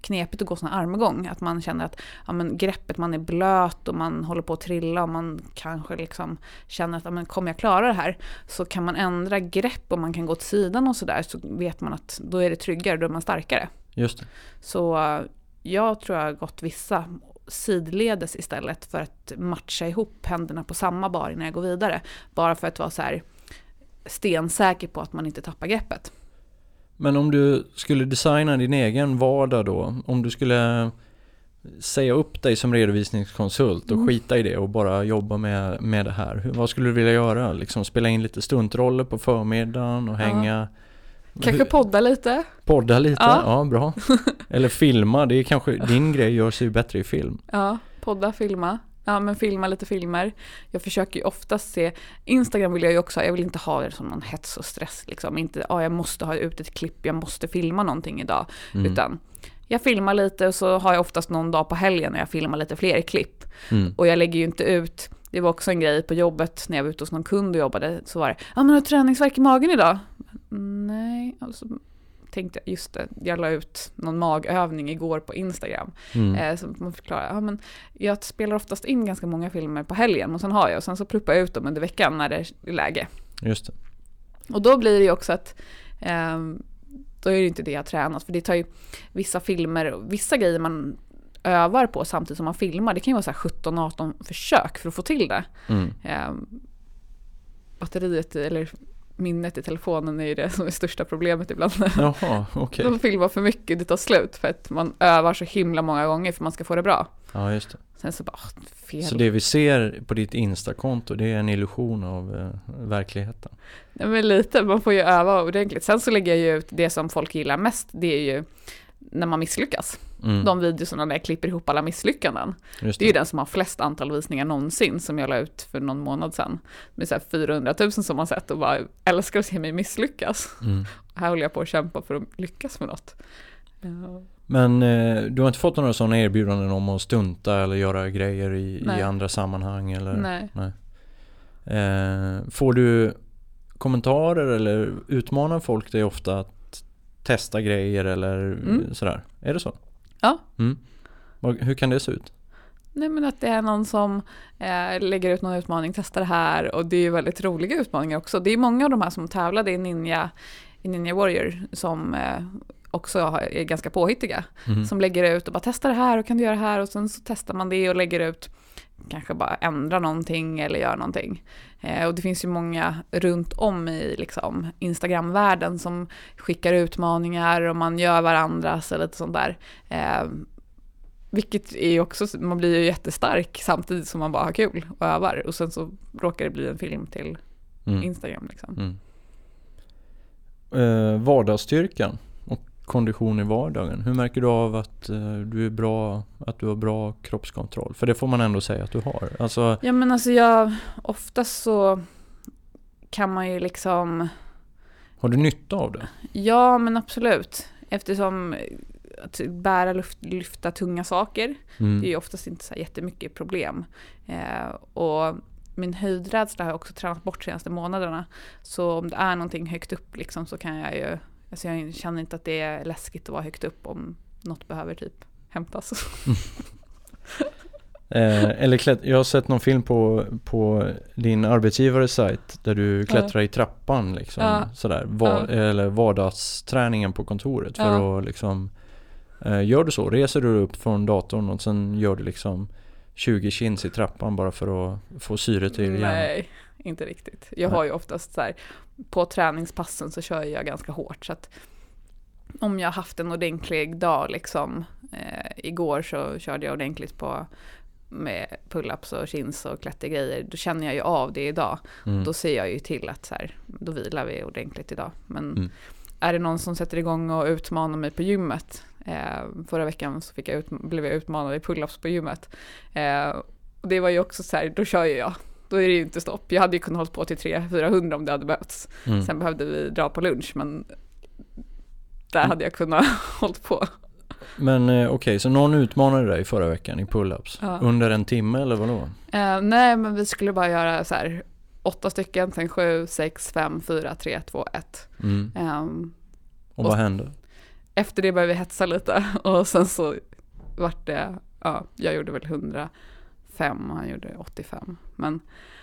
knepigt att gå sån här armgång, att man känner att ja, men greppet, man är blöt och man håller på att trilla och man kanske liksom känner att ja, men kommer jag klara det här? Så kan man ändra grepp och man kan gå åt sidan och sådär så vet man att då är det tryggare, då är man starkare. Just det. Så jag tror jag har gått vissa sidledes istället för att matcha ihop händerna på samma bar innan jag går vidare. Bara för att vara så här stensäker på att man inte tappar greppet. Men om du skulle designa din egen vardag då, om du skulle säga upp dig som redovisningskonsult och Mm. skita i det och bara jobba med, med det här. Hur, vad skulle du vilja göra? Liksom spela in lite stuntroller på förmiddagen och Ja. Kanske podda lite. podda lite? Ja. Ja. bra. Eller filma, det är kanske, din grej gör sig ju bättre i film. Ja, podda, filma. Ja, men filma lite filmer. Jag försöker ju oftast se, Instagram vill jag ju också ha, jag vill inte ha det som någon hets och stress liksom. Inte, ja, jag måste ha ut ett klipp, jag måste filma någonting idag. Mm. Utan jag filmar lite och så har jag oftast någon dag på helgen när jag filmar lite fler klipp. Mm. Och jag lägger ju inte ut, det var också en grej på jobbet när jag var ute hos någon kund och jobbade, så var det, ja men har du träningsvärk i magen idag? Nej, och så tänkte jag, just det, jag la ut någon magövning igår på Instagram. Mm. Eh, så man förklarar, ja men jag spelar oftast in ganska många filmer på helgen och sen har jag, och sen så pluppar jag ut dem under veckan när det är läge. Just det. Och då blir det ju också att ehm, då är det inte det jag tränat, för det tar ju vissa filmer, vissa grejer man övar på samtidigt som man filmar, det kan ju vara så här 17-18 försök för att få till det. Mm. Ehm, batteriet eller minnet i telefonen är ju det som är största problemet ibland. Jaha, okej. De filmar för mycket, det tar slut för att man övar så himla många gånger för att man ska få det bra. Ja, just det. Sen så bara, ah, fel. Så det vi ser på ditt Insta-konto, det är en illusion av eh, verkligheten? Nej, men lite, man får ju öva ordentligt. Sen så lägger jag ju ut det som folk gillar mest, det är ju när man misslyckas. Mm. De videorna när jag klipper ihop alla misslyckanden. Just Det är ju den som har flest antal visningar någonsin som jag la ut för någon månad sedan. Med så här 400 000 som har sett och bara älskar att se mig misslyckas. Mm. Här håller jag på att kämpa för att lyckas med något. Men eh, du har inte fått några sådana erbjudanden om att stunta eller göra grejer i, i Nej. andra sammanhang? Eller? Nej. Eh, får du kommentarer eller utmanar folk dig ofta att testa grejer eller Mm. sådär? Är det så? Ja. Mm. Hur kan det se ut? Nej men att det är någon som eh, lägger ut någon utmaning, testar det här och det är ju väldigt roliga utmaningar också. Det är många av de här som tävlade i Ninja, i Ninja Warrior som eh, också är ganska påhittiga. Mhm. Som lägger ut och bara testar det här och kan du göra det här och sen så testar man det och lägger ut kanske bara ändra någonting eller göra någonting. Eh, och det finns ju många runt om i liksom, Instagram-världen som skickar utmaningar och man gör varandras eller lite sånt där. Eh, vilket är också, man blir ju jättestark samtidigt som man bara har kul och övar och sen så råkar det bli en film till Mm. Instagram liksom. Mm. Eh, vardagsstyrkan kondition i vardagen. Hur märker du av att eh, du är bra, att du har bra kroppskontroll? För det får man ändå säga att du har. Alltså, Ja men alltså jag, oftast så kan man ju liksom, har du nytta av det? ja men absolut. Eftersom att bära, luft, lyfta tunga saker, Mm. det är ju oftast inte så här jättemycket problem. Eh, och min höjdrädsla har jag också tränat bort de senaste månaderna. Så om det är någonting högt upp liksom så kan jag ju, alltså jag känner inte att det är läskigt att vara högt upp om något behöver typ hämtas. Eh, eller klätt- jag har sett någon film på, på din arbetsgivares sajt där du klättrar i trappan liksom. Ja. Sådär, va- Ja. eller vardagsträningen på kontoret för Ja. att liksom eh, Gör du så? Reser du upp från datorn och sen gör du liksom 20 chins i trappan bara för att få syre till hjärnan? Nej, inte riktigt. Jag Nej. har ju oftast så här, på träningspassen så kör jag ganska hårt. Så att om jag har haft en ordentlig dag liksom, eh, igår så körde jag ordentligt på med pull-ups och chins och klättergrejer, då känner jag ju av det idag. Mm. Då ser jag ju till att så här, då vilar vi ordentligt idag. Men Mm. är det någon som sätter igång och utmanar mig på gymmet, eh, förra veckan så fick jag ut, blev jag utmanad i pull-ups på gymmet. Eh, och det var ju också så här, då kör ju jag. Då är det ju inte stopp. Jag hade ju kunnat hålla på till 300-400 om det hade behövts. Mm. Sen behövde vi dra på lunch men där hade jag kunnat hålla på. Men eh, okej, så någon utmanade dig förra veckan i pull-ups? Ja. Under en timme eller vadå? Eh, nej men vi skulle bara göra så här åtta stycken, sen sju, sex, fem, fyra, tre, två, ett. Mm. Ehm, Och vad hände? efter det började vi hetsa lite och sen så vart det, ja, jag gjorde väl 105 och han gjorde 85. Men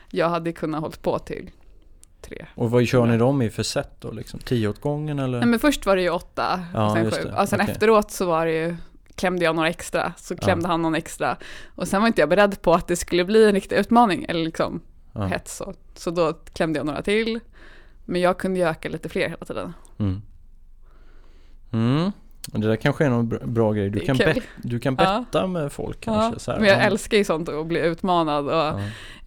jag hade kunnat hållit på till tre. Och vad kör ni dem i för set då liksom? 10 åt gången eller? Nej men först var det ju åtta Ja, och sen sju. Och sen Okej. efteråt så var det ju, klämde jag några extra, så klämde Ja. han någon extra. Och sen var inte jag beredd på att det skulle bli en riktig utmaning, eller liksom ja. hets. Så, så då klämde jag några till. Men jag kunde ju öka lite fler hela tiden. Mm. Mm. Och Det där kanske är någon bra, grej. Du kan, bet, du kan Ja. betta med folk Ja, kanske. Så här. men jag Ja. älskar ju sånt att bli utmanad. Och, Ja.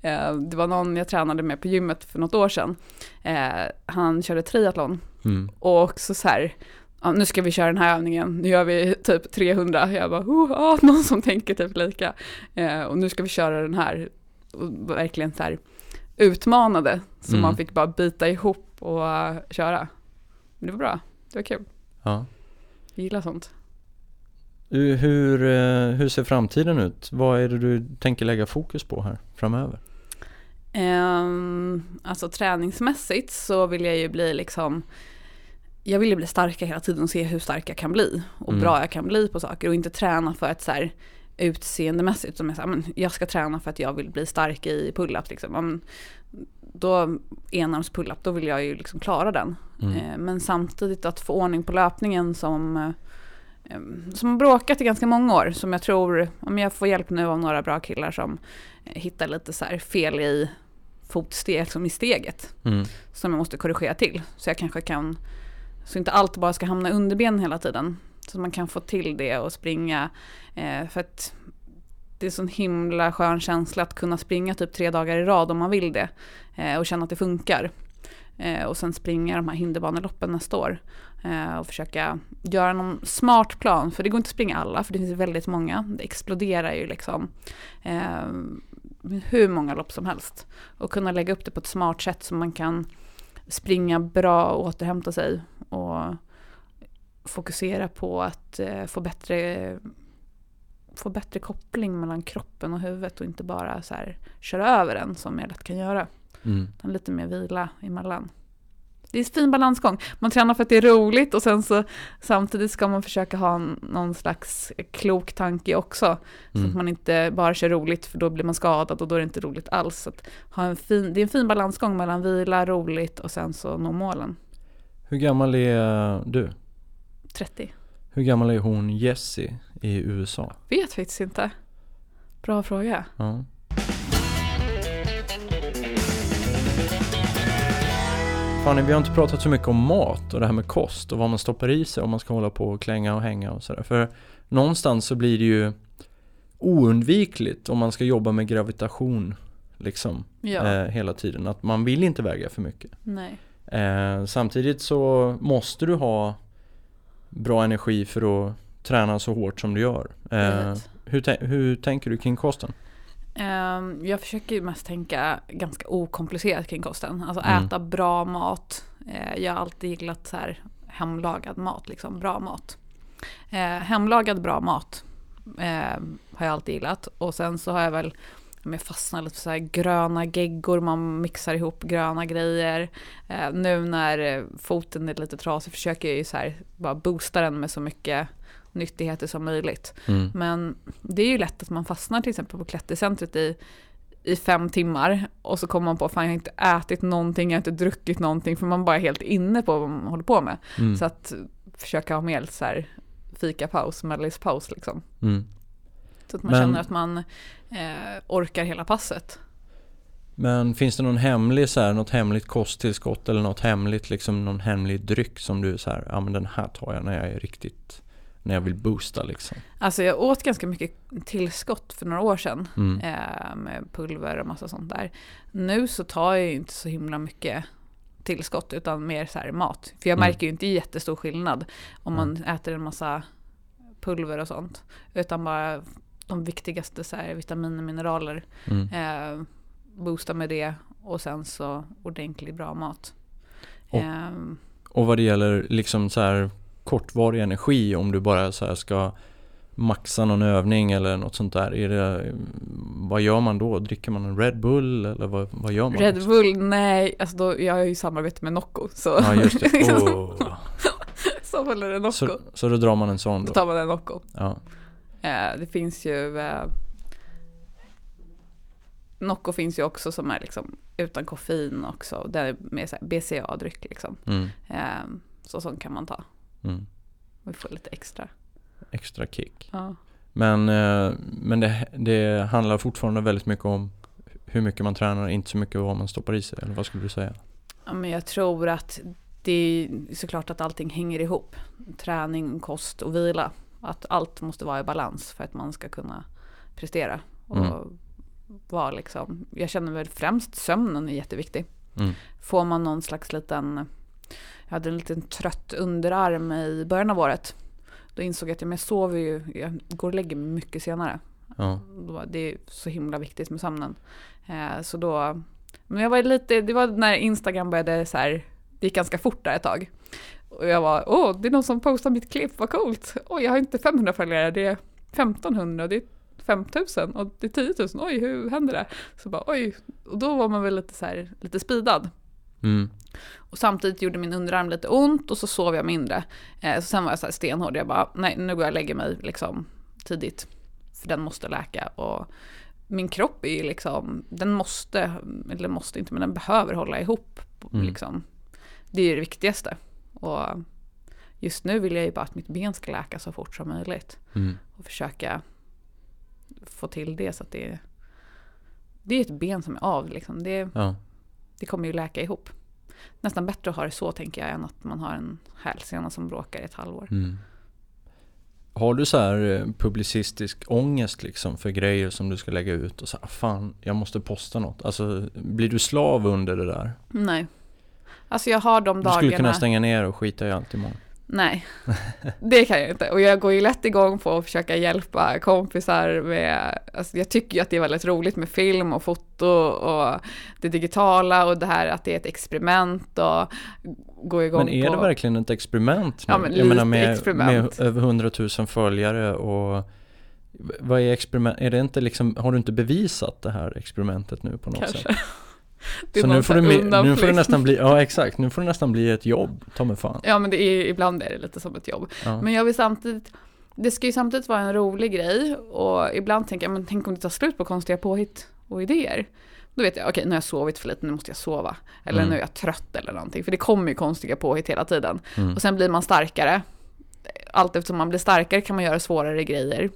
Eh, det var någon jag tränade med på gymmet för något år sedan. Eh, han körde triathlon Mm. och också så här, ja, nu ska vi köra den här övningen, nu gör vi typ 300. Jag bara, oh, ah, någon som tänker typ lika. Eh, och nu ska vi köra den här. Och verkligen så här utmanade, så Mm. man fick bara bita ihop och eh, köra. Men det var bra, det var kul. Ja. Jag gillar sånt. Hur, hur, eh, hur ser framtiden ut? Vad är det du tänker lägga fokus på här framöver? Um, alltså träningsmässigt så vill jag ju bli liksom jag vill ju bli starkare hela tiden och se hur stark jag kan bli och Mm. bra jag kan bli på saker och inte träna för att så här utseendemässigt som jag säger, jag ska träna för att jag vill bli stark i pull-up liksom. Då enarms pull-up, då vill jag ju liksom klara den. Mm. Eh, Men samtidigt att få ordning på löpningen som eh, som har bråkat i ganska många år, som jag tror, om jag får hjälp nu av några bra killar som eh, hittar lite så här fel i fotsteg, liksom i steget, Mm. som jag måste korrigera till. Så jag kanske kan, så inte allt bara ska hamna under benen hela tiden. Så man kan få till det och springa, för att det är sån himla skön känsla att kunna springa typ tre dagar i rad om man vill det. Eh, och känna att det funkar. Eh, och sen springa de här hinderbaneloppen nästa år. Eh, och försöka göra någon smart plan, för det går inte att springa alla, för det finns väldigt många. Det exploderar ju liksom. Eh, hur många lopp som helst. Och kunna lägga upp det på ett smart sätt så man kan springa bra och återhämta sig. Och fokusera på att eh, få bättre få bättre koppling mellan kroppen och huvudet och inte bara så här köra över den som jag lätt kan göra. Mm. Utan lite mer vila emellan. Det är en fin balansgång. Man tränar för att det är roligt och sen så samtidigt ska man försöka ha någon slags klok tanke också. Så Mm. att man inte bara kör roligt för då blir man skadad och då är det inte roligt alls. Så att ha en fin, det är en fin balansgång mellan vila, roligt och sen så nå målen. Hur gammal är du? 30. Hur gammal är hon Jessie i USA? Vet faktiskt inte. Bra fråga. Ja. Fanny, vi har inte pratat så mycket om mat och det här med kost och vad man stoppar i sig om man ska hålla på och klänga och hänga och sådär. För någonstans så blir det ju oundvikligt om man ska jobba med gravitation liksom ja. eh, hela tiden. Att man vill inte väga för mycket. Eh, samtidigt så måste du ha bra energi för att träna så hårt som du gör. Eh, hur, hur tänker du kring kosten? Ehm, jag försöker mest tänka ganska okomplicerat kring kosten. Alltså Mm. äta bra mat. Eh, jag har alltid gillat så här hemlagad mat, liksom bra mat. Eh, hemlagad bra mat eh, har jag alltid gillat. Och sen så har jag väl om jag fastnar lite för så gröna geggor, man mixar ihop gröna grejer. Eh, nu när eh, foten är lite trasig försöker jag ju så här bara boosta den med så mycket nyttigheter som möjligt. Mm. Men det är ju lätt att man fastnar till exempel på klättercentret i, i fem timmar och så kommer man på fan jag har inte ätit någonting, jag har inte druckit någonting för man bara är helt inne på vad man håller på med. Mm. Så att försöka ha med så här fikapaus, mellispaus liksom. Mm. Så att man Men- känner att man eh, orkar hela passet. Men finns det någon hemlig så här, något hemligt kosttillskott eller något hemligt liksom någon hemlig dryck som du så här, ja men den här tar jag när jag är riktigt, när jag vill boosta liksom. Alltså jag åt ganska mycket tillskott för några år sedan. Mm. eh, med pulver och massa sånt där. Nu så tar jag ju inte så himla mycket tillskott utan mer så mat. För jag Mm. märker ju inte jättestor skillnad om man äter en massa pulver och sånt. Utan bara de viktigaste så här, vitaminer, mineraler. Mm. Eh, boosta med det och sen så ordentlig bra mat. Och- Eh, Och vad det gäller liksom så här kortvarig energi om du bara så här ska maxa någon övning eller något sånt där. Är det, vad gör man då? Dricker man en Red Bull eller vad, vad gör man? Red Bull, nej, alltså då, jag har ju samarbete med Nocco. Så, Ja just det. Oh. så håller det Nocco. Så, så då drar man en sån Då då? tar man en Nocco. Ja. Eh, det finns ju eh, Nocco finns ju också som är liksom utan koffein också. Det är med BCA-dryck liksom. Mm. Eh, så sånt kan man ta. Mm. Och få lite extra. Extra kick. Ja. Men, men det, det handlar fortfarande väldigt mycket om hur mycket man tränar, inte så mycket vad man stoppar i sig. Eller vad skulle du säga? ja men jag tror att det är såklart att allting hänger ihop. Träning, kost och vila. Att allt måste vara i balans för att man ska kunna prestera. Och Mm. vara liksom, jag känner väl främst sömnen är jätteviktig. Mm. får man någon slags liten, jag hade en liten trött underarm i början av året. Då insåg jag att jag sover ju, jag går och lägger mig mycket senare. Ja. Det är så himla viktigt med sömnen. Eh, så då, men jag var lite, det var när Instagram började så här, det gick ganska fort där ett tag. Och jag var, åh, det är någon som postar mitt klipp, vad coolt. Oj, jag har inte 500 följare, det är 1500, det är 5000 och det är 10 000, oj, hur händer det? Så bara, oj, och då var man väl lite så här, lite speedad. Mm. Och samtidigt gjorde min underarm lite ont och så sov jag mindre. Eh, så sen var jag så här stenhård, jag bara, nej nu går jag och lägger mig liksom tidigt. För den måste läka och min kropp är ju liksom, den måste, eller måste inte, men den behöver hålla ihop. Mm. Liksom. Det är ju det viktigaste. Och just nu vill jag ju bara att mitt ben ska läka så fort som möjligt. Mm. Och försöka få till det så att det det är ett ben som är av liksom. Det, Ja. det kommer ju läka ihop. Nästan bättre att ha det så tänker jag än att man har en hälsena som bråkar i ett halvår. Mm. Har du så här eh, publicistisk ångest liksom för grejer som du ska lägga ut och så här, fan, jag måste posta något. Alltså, blir du slav under det där? Nej. Alltså jag har de Du skulle dagarna. kunna stänga ner och skita i allt imorgon. Nej, det kan jag inte. Och jag går ju lätt igång på att försöka hjälpa kompisar med, alltså jag tycker ju att det är väldigt roligt med film och foto och det digitala och det här att det är ett experiment och gå igång Men är på... det verkligen ett experiment nu? Ja, men jag menar med, experiment. med över 100 000 följare och vad är experiment? Är det inte liksom, har du inte bevisat det här experimentet nu på något Kanske. sätt? Så någon nu får, du, nu får det nästan bli, ja exakt, nu får det nästan bli ett jobb, ta mig fan. Ja men det är, ibland är det lite som ett jobb. Ja. Men jag vill samtidigt, det ska ju samtidigt vara en rolig grej och ibland tänker jag, men tänk om det tar slut på konstiga påhitt och idéer. Då vet jag, okej nu har jag sovit för lite, nu måste jag sova. Eller Mm. nu är jag trött eller någonting. För det kommer ju konstiga påhitt hela tiden. Mm. Och sen blir man starkare. Allt eftersom man blir starkare kan man göra svårare grejer.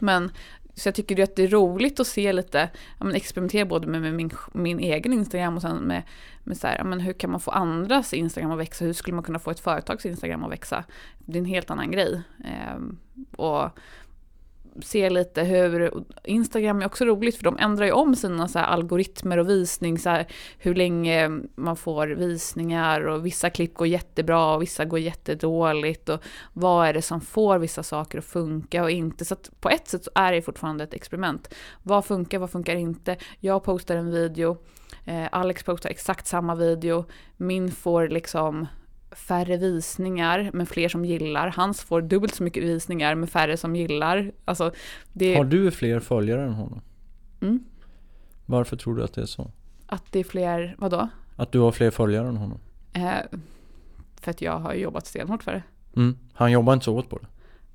Men så jag tycker att det är roligt att se lite, ja, men experimentera både med, med min, min egen Instagram och sen med, med så här, ja, men hur kan man få andras Instagram att växa? Hur skulle man kunna få ett företags Instagram att växa? Det är en helt annan grej. Eh, och se lite hur, Instagram är också roligt för de ändrar ju om sina så algoritmer och visning, så här, hur länge man får visningar och vissa klipp går jättebra och vissa går jättedåligt och vad är det som får vissa saker att funka och inte. Så att på ett sätt så är det fortfarande ett experiment. Vad funkar, vad funkar inte? Jag postar en video, eh, Alex postar exakt samma video, min får liksom färre visningar men fler som gillar. Hans får dubbelt så mycket visningar med färre som gillar. Alltså, det... Har du fler följare än honom? Mm. Varför tror du att det är så? Att det är fler, vadå? Att du har fler följare än honom? Eh, för att jag har jobbat stenhårt för det. Mm. Han jobbar inte så hårt på det?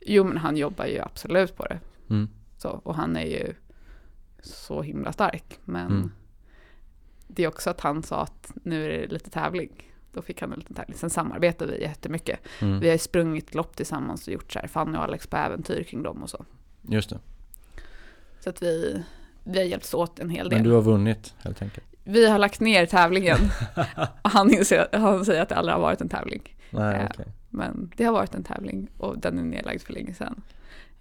Jo men han jobbar ju absolut på det. Mm. Så, och han är ju så himla stark. Men Mm. det är också att han sa att nu är det lite tävling. Då fick han en liten tävling. Sen samarbetade vi jättemycket. Mm. Vi har ju sprungit lopp tillsammans och gjort så här Fanny och Alex på äventyr kring dem och så. Just det. Så att vi, vi har hjälpts åt en hel del. Men du har vunnit helt enkelt? Vi har lagt ner tävlingen. han, inser, han säger att det aldrig har varit en tävling. Nej, Eh, okej. Men det har varit en tävling och den är nedlagd för länge sedan.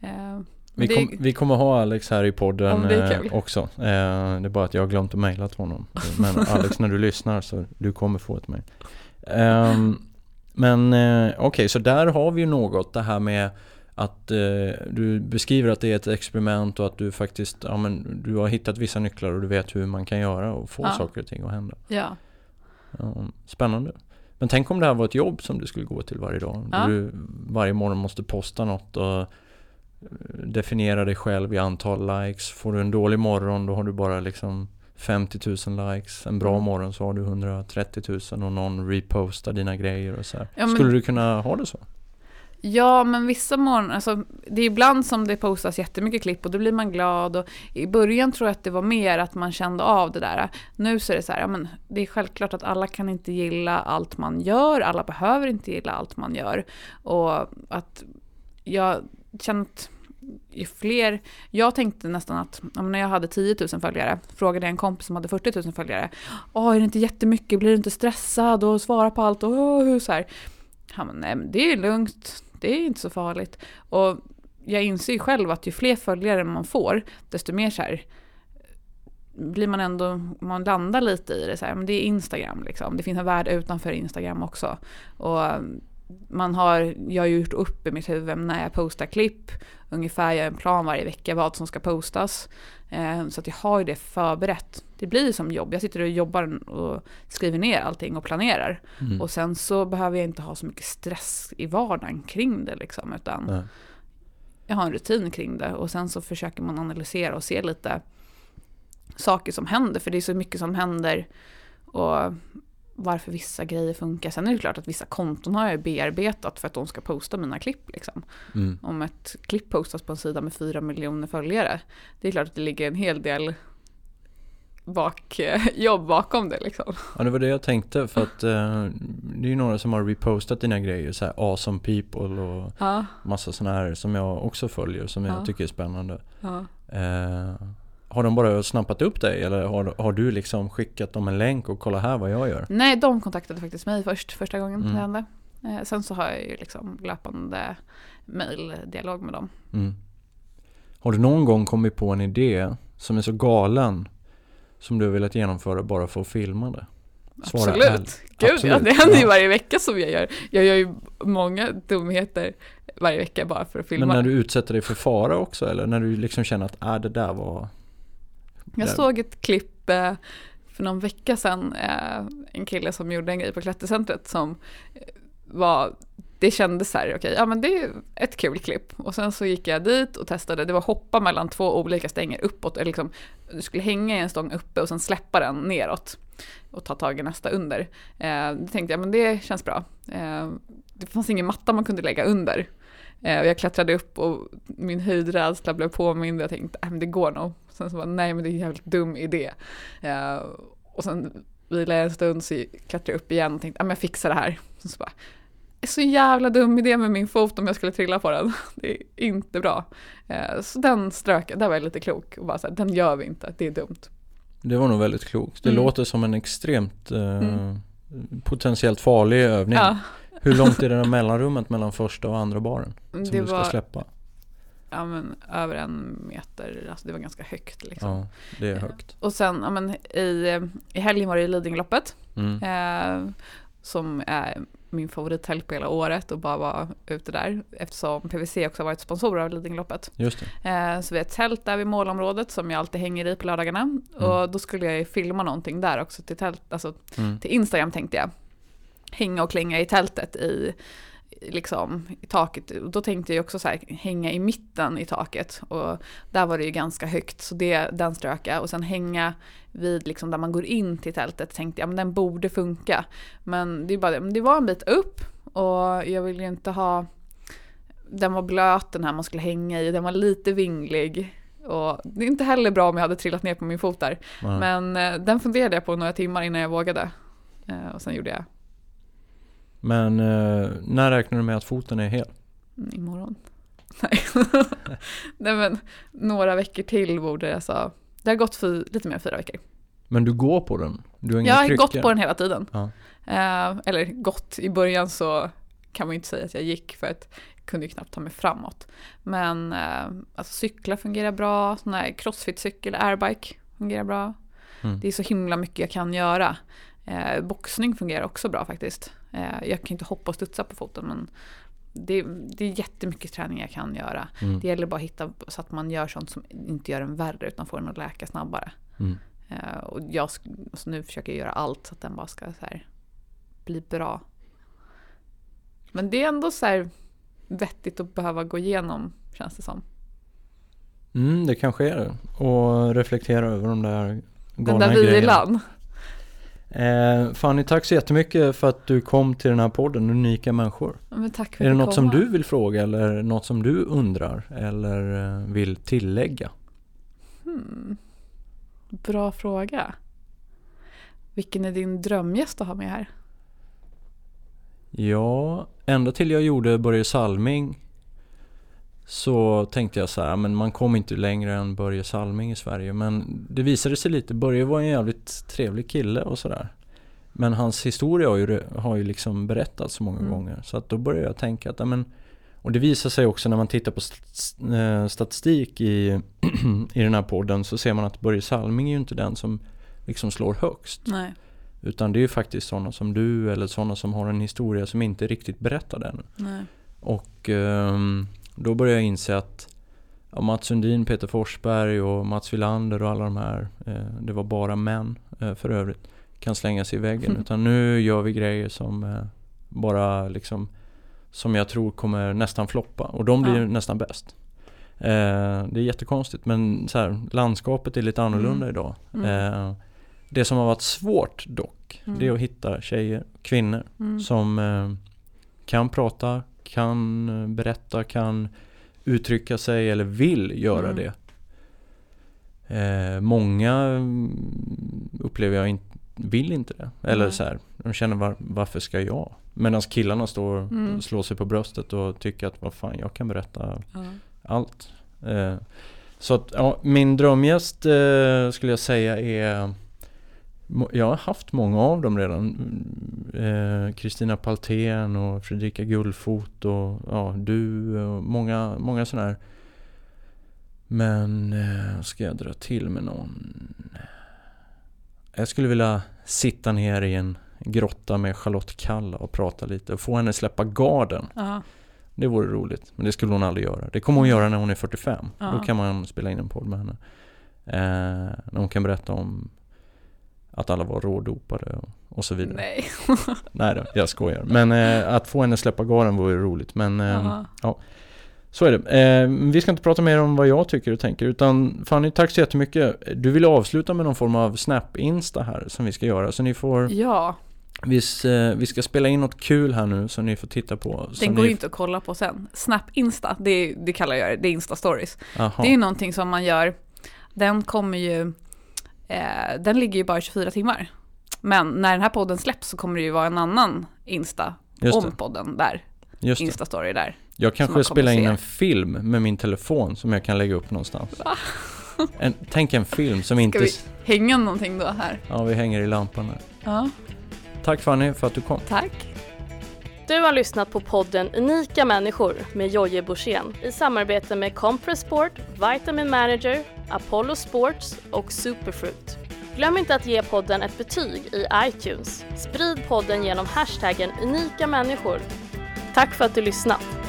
Eh, Vi, det- kom, vi kommer ha Alex här i podden det eh, också. Det är bara att jag har glömt att mejla till honom. Men Alex, när du lyssnar så du kommer få ett mejl. Ehm, men eh, okej, så där har vi ju något. Det här med att eh, du beskriver att det är ett experiment och att du faktiskt ja, men, du har hittat vissa nycklar och du vet hur man kan göra och få Ja. saker och ting att hända. ja. Ja, spännande. Men tänk om det här var ett jobb som du skulle gå till varje dag. Ja. Du varje morgon måste posta något och eh, definiera dig själv i antal likes. Får du en dålig morgon då har du bara liksom 50 000 likes. En bra Mm. morgon så har du 130 000 och någon repostar dina grejer och så här. Ja, men- Skulle du kunna ha det så? Ja, men vissa morgnar, alltså, det är ibland som det postas jättemycket klipp och då blir man glad. Och I början tror jag att det var mer att man kände av det där. Nu så är det så här, ja, men det är självklart att alla kan inte gilla allt man gör, alla behöver inte gilla allt man gör. Och att jag känner att ju fler, jag tänkte nästan att när jag hade 10 000 följare, frågade jag en kompis som hade 40 000 följare, Åh, är det inte jättemycket, blir du inte stressad och svara på allt och hur så här. Han bara, nej men det är lugnt, det är inte så farligt. Och jag inser ju själv att ju fler följare man får, desto mer så här blir man ändå, man landar lite i det så här, men det är Instagram liksom. Det finns en värld utanför Instagram också. Och man har, jag har gjort upp i mitt huvud när jag postar klipp, ungefär jag har en plan varje vecka vad som ska postas. Eh, så att jag har ju det förberett. Det blir som jobb, jag sitter och jobbar och skriver ner allting och planerar. Mm. Och sen så behöver jag inte ha så mycket stress i vardagen kring det liksom, utan Nej. jag har en rutin kring det och sen så försöker man analysera och se lite saker som händer, för det är så mycket som händer och varför vissa grejer funkar. Sen är det klart att vissa konton har jag bearbetat för att de ska posta mina klipp. Liksom. Mm. Om ett klipp postas på en sida med fyra miljoner följare, det är klart att det ligger en hel del bak, jobb bakom det. Liksom. Ja det var det jag tänkte för att eh, det är ju några som har repostat dina grejer så här awesome people och Ja, massa sådana här som jag också följer som jag Ja. tycker är spännande. ja. Eh, har de bara snappat upp dig eller har, har du liksom skickat dem en länk och kolla här vad jag gör? Nej, de kontaktade faktiskt mig först, första gången Mm. det hände. Eh, sen så har jag ju liksom löpande mail-dialog med dem. Mm. Har du någon gång kommit på en idé som är så galen som du har velat genomföra bara för att filma det? Svara Absolut. Gud, ja, Absolut. det händer ju Ja. varje vecka som jag gör. Jag gör ju många dumheter varje vecka bara för att filma. Men när du utsätter dig för fara också eller när du liksom känner att äh, det där var... Jag där- såg ett klipp eh, för någon vecka sedan, eh, en kille som gjorde en grej på klättercentret som eh, var, det kändes så här, okej, ja men det är ett kul klipp. Och sen så gick jag dit och testade, det var hoppa mellan två olika stänger uppåt, eller liksom, du skulle hänga i en stång uppe och sen släppa den neråt och ta tag i nästa under. Eh, då tänkte jag, men det känns bra. Eh, det fanns ingen matta man kunde lägga under. Eh, och jag klättrade upp och min höjdrädsla blev påmind och jag tänkte, äh, men det går nog. Sen så bara, nej men det är en jävligt dum idé. Eh, och sen vilade jag en stund så klättrade jag upp igen och tänkte, ja men jag fixar det här. Sen så bara, är så jävla dum idé med min fot om jag skulle trilla på den. Det är inte bra. Eh, så den strök jag, där var jag lite klok och bara så här, den gör vi inte, det är dumt. Det var nog väldigt klokt. Det Mm. låter som en extremt eh, Mm. potentiellt farlig övning. Ja, Hur långt är det där mellanrummet mellan första och andra baren som det du ska var släppa? ja, men, över en meter, alltså det var ganska högt liksom. Ja, det är högt. Och sen, ja, men, i, i helgen var det Lidingöloppet. Mm. Eh, som är min favorithelg på hela året och bara vara ute där. Eftersom PVC också har varit sponsor av Lidingöloppet. Just. Eh, så vi har ett tält där vid målområdet som jag alltid hänger i på lördagarna. Och då skulle jag ju filma någonting där också till, tält, alltså, Mm. till Instagram tänkte jag. Hänga och klänga i tältet i, liksom, i taket. Och då tänkte jag också så här, hänga i mitten i taket. Och där var det ju ganska högt så det, den strök jag. Och sen hänga vid liksom där man går in till tältet tänkte jag, men den borde funka. Men det, är bara, det, men det var en bit upp och jag vill ju inte ha den var blöt den här man skulle hänga i, den var lite vinglig. Och det är inte heller bra om jag hade trillat ner på min fot där. Ja. Men eh, den funderade jag på några timmar innan jag vågade. Eh, och sen gjorde jag Men eh, när räknar du med att foten är hel? mm, imorgon. Nej. Nej men några veckor till borde jag sa. Det har gått för, lite mer än fyra veckor. Men du går på den? Du har Jag har gått på den hela tiden. Ja. Eh, eller gått, i början så kan man ju inte säga att jag gick för att jag kunde ju knappt ta mig framåt. Men eh, alltså cykla fungerar bra, sån här crossfit-cykel, airbike fungerar bra. Mm. Det är så himla mycket jag kan göra. Eh, boxning fungerar också bra faktiskt. Eh, jag kan inte hoppa och studsa på foten men det, det är jättemycket träning jag kan göra. Mm. Det gäller bara att hitta så att man gör sånt som inte gör en värre utan får den att läka snabbare. Mm. Eh, och jag, sk- alltså nu försöker jag göra allt så att den bara ska så här, bli bra. Men det är ändå så här vettigt att behöva gå igenom känns det som. Mm, det kanske är det. Och reflektera över de där Den galna där grejerna. vilan. Eh, Fanny, tack så jättemycket för att du kom till den här podden, Unika människor. Men tack för Är det något fick som komma. du vill fråga eller något som du undrar eller eh, vill tillägga? Hmm. Bra fråga. Vilken är din drömgäst att ha med här? Ja, ända till jag gjorde Börje Salming så tänkte jag så här, men man kom inte längre än Börje Salming i Sverige. Men det visade sig lite, Börje var en jävligt trevlig kille och sådär. Men hans historia har ju, har ju liksom berättats så många Mm. gånger. Så att då började jag tänka att, men, och det visar sig också när man tittar på eh, statistik i, i den här podden så ser man att Börje Salming är ju inte den som liksom slår högst. Nej. Utan det är ju faktiskt sådana som du eller sådana som har en historia som inte är riktigt berättad än. Nej. Och ehm, då började jag inse att ja, Mats Sundin, Peter Forsberg och Mats Wilander och alla de här, eh, det var bara män eh, för övrigt, kan slänga sig i väggen. Mm. Utan nu gör vi grejer som eh, bara liksom, som jag tror kommer nästan floppa. Och de blir Ja. nästan bäst. Eh, det är jättekonstigt men så här, landskapet är lite annorlunda Mm. idag. Mm. Eh, det som har varit svårt dock, Mm. det är att hitta tjejer, kvinnor Mm. som eh, kan prata, kan eh, berätta, kan uttrycka sig eller vill göra Mm. det. Eh, många mm, upplever jag inte, vill inte det. Eller Nej. så här, de känner var, varför ska jag? Medan killarna står Mm. och slår sig på bröstet och tycker att vad fan, jag kan berätta Ja. allt. Eh, så att, ja, min drömgäst eh, skulle jag säga är jag har haft många av dem redan. Eh, Kristina Paltén och Fredrika Gullfot och ja, du och många, många sådana här. Men eh, ska jag dra till med någon? Jag skulle vilja sitta ner i en grotta med Charlotte Kalla och prata lite och få henne släppa garden. Ja. Det vore roligt, men det skulle hon aldrig göra. Det kommer hon göra när hon är 45. Ja. Då kan man spela in en podd med henne. Eh, när hon kan berätta om att alla var rådopade och, så vidare. Nej, Nej. då, jag skojar. Men eh, att få henne släppa garden vore roligt. Men eh, Ja. så är det. Eh, vi ska inte prata mer om vad jag tycker och tänker. Utan Fanny, tack så jättemycket. Du vill avsluta med någon form av Snap-Insta här som vi ska göra. Så ni får, ja, vi, eh, vi ska spela in något kul här nu som ni får titta på. Den går ni, inte att kolla på sen. Snap Insta, det, det kallar jag det, det är Insta-stories. Det är ju någonting som man gör, den kommer ju, eh, den ligger ju bara 24 timmar. Men när den här podden släpps så kommer det ju vara en annan Insta om podden där, Just. Instastory där. Jag kanske spelar in en film med min telefon som jag kan lägga upp någonstans. Va? En, tänk en film som inte... vi- s- Hänga någonting då här? Ja, vi hänger i lampan här. Ja, Tack Fanny för att du kom. tack. Du har lyssnat på podden Unika människor med Jojje Borssén i samarbete med Compress Sport, Vitamin Manager, Apollo Sports och Superfruit. Glöm inte att ge podden ett betyg i iTunes. Sprid podden genom hashtaggen unika människor. Tack för att du lyssnat!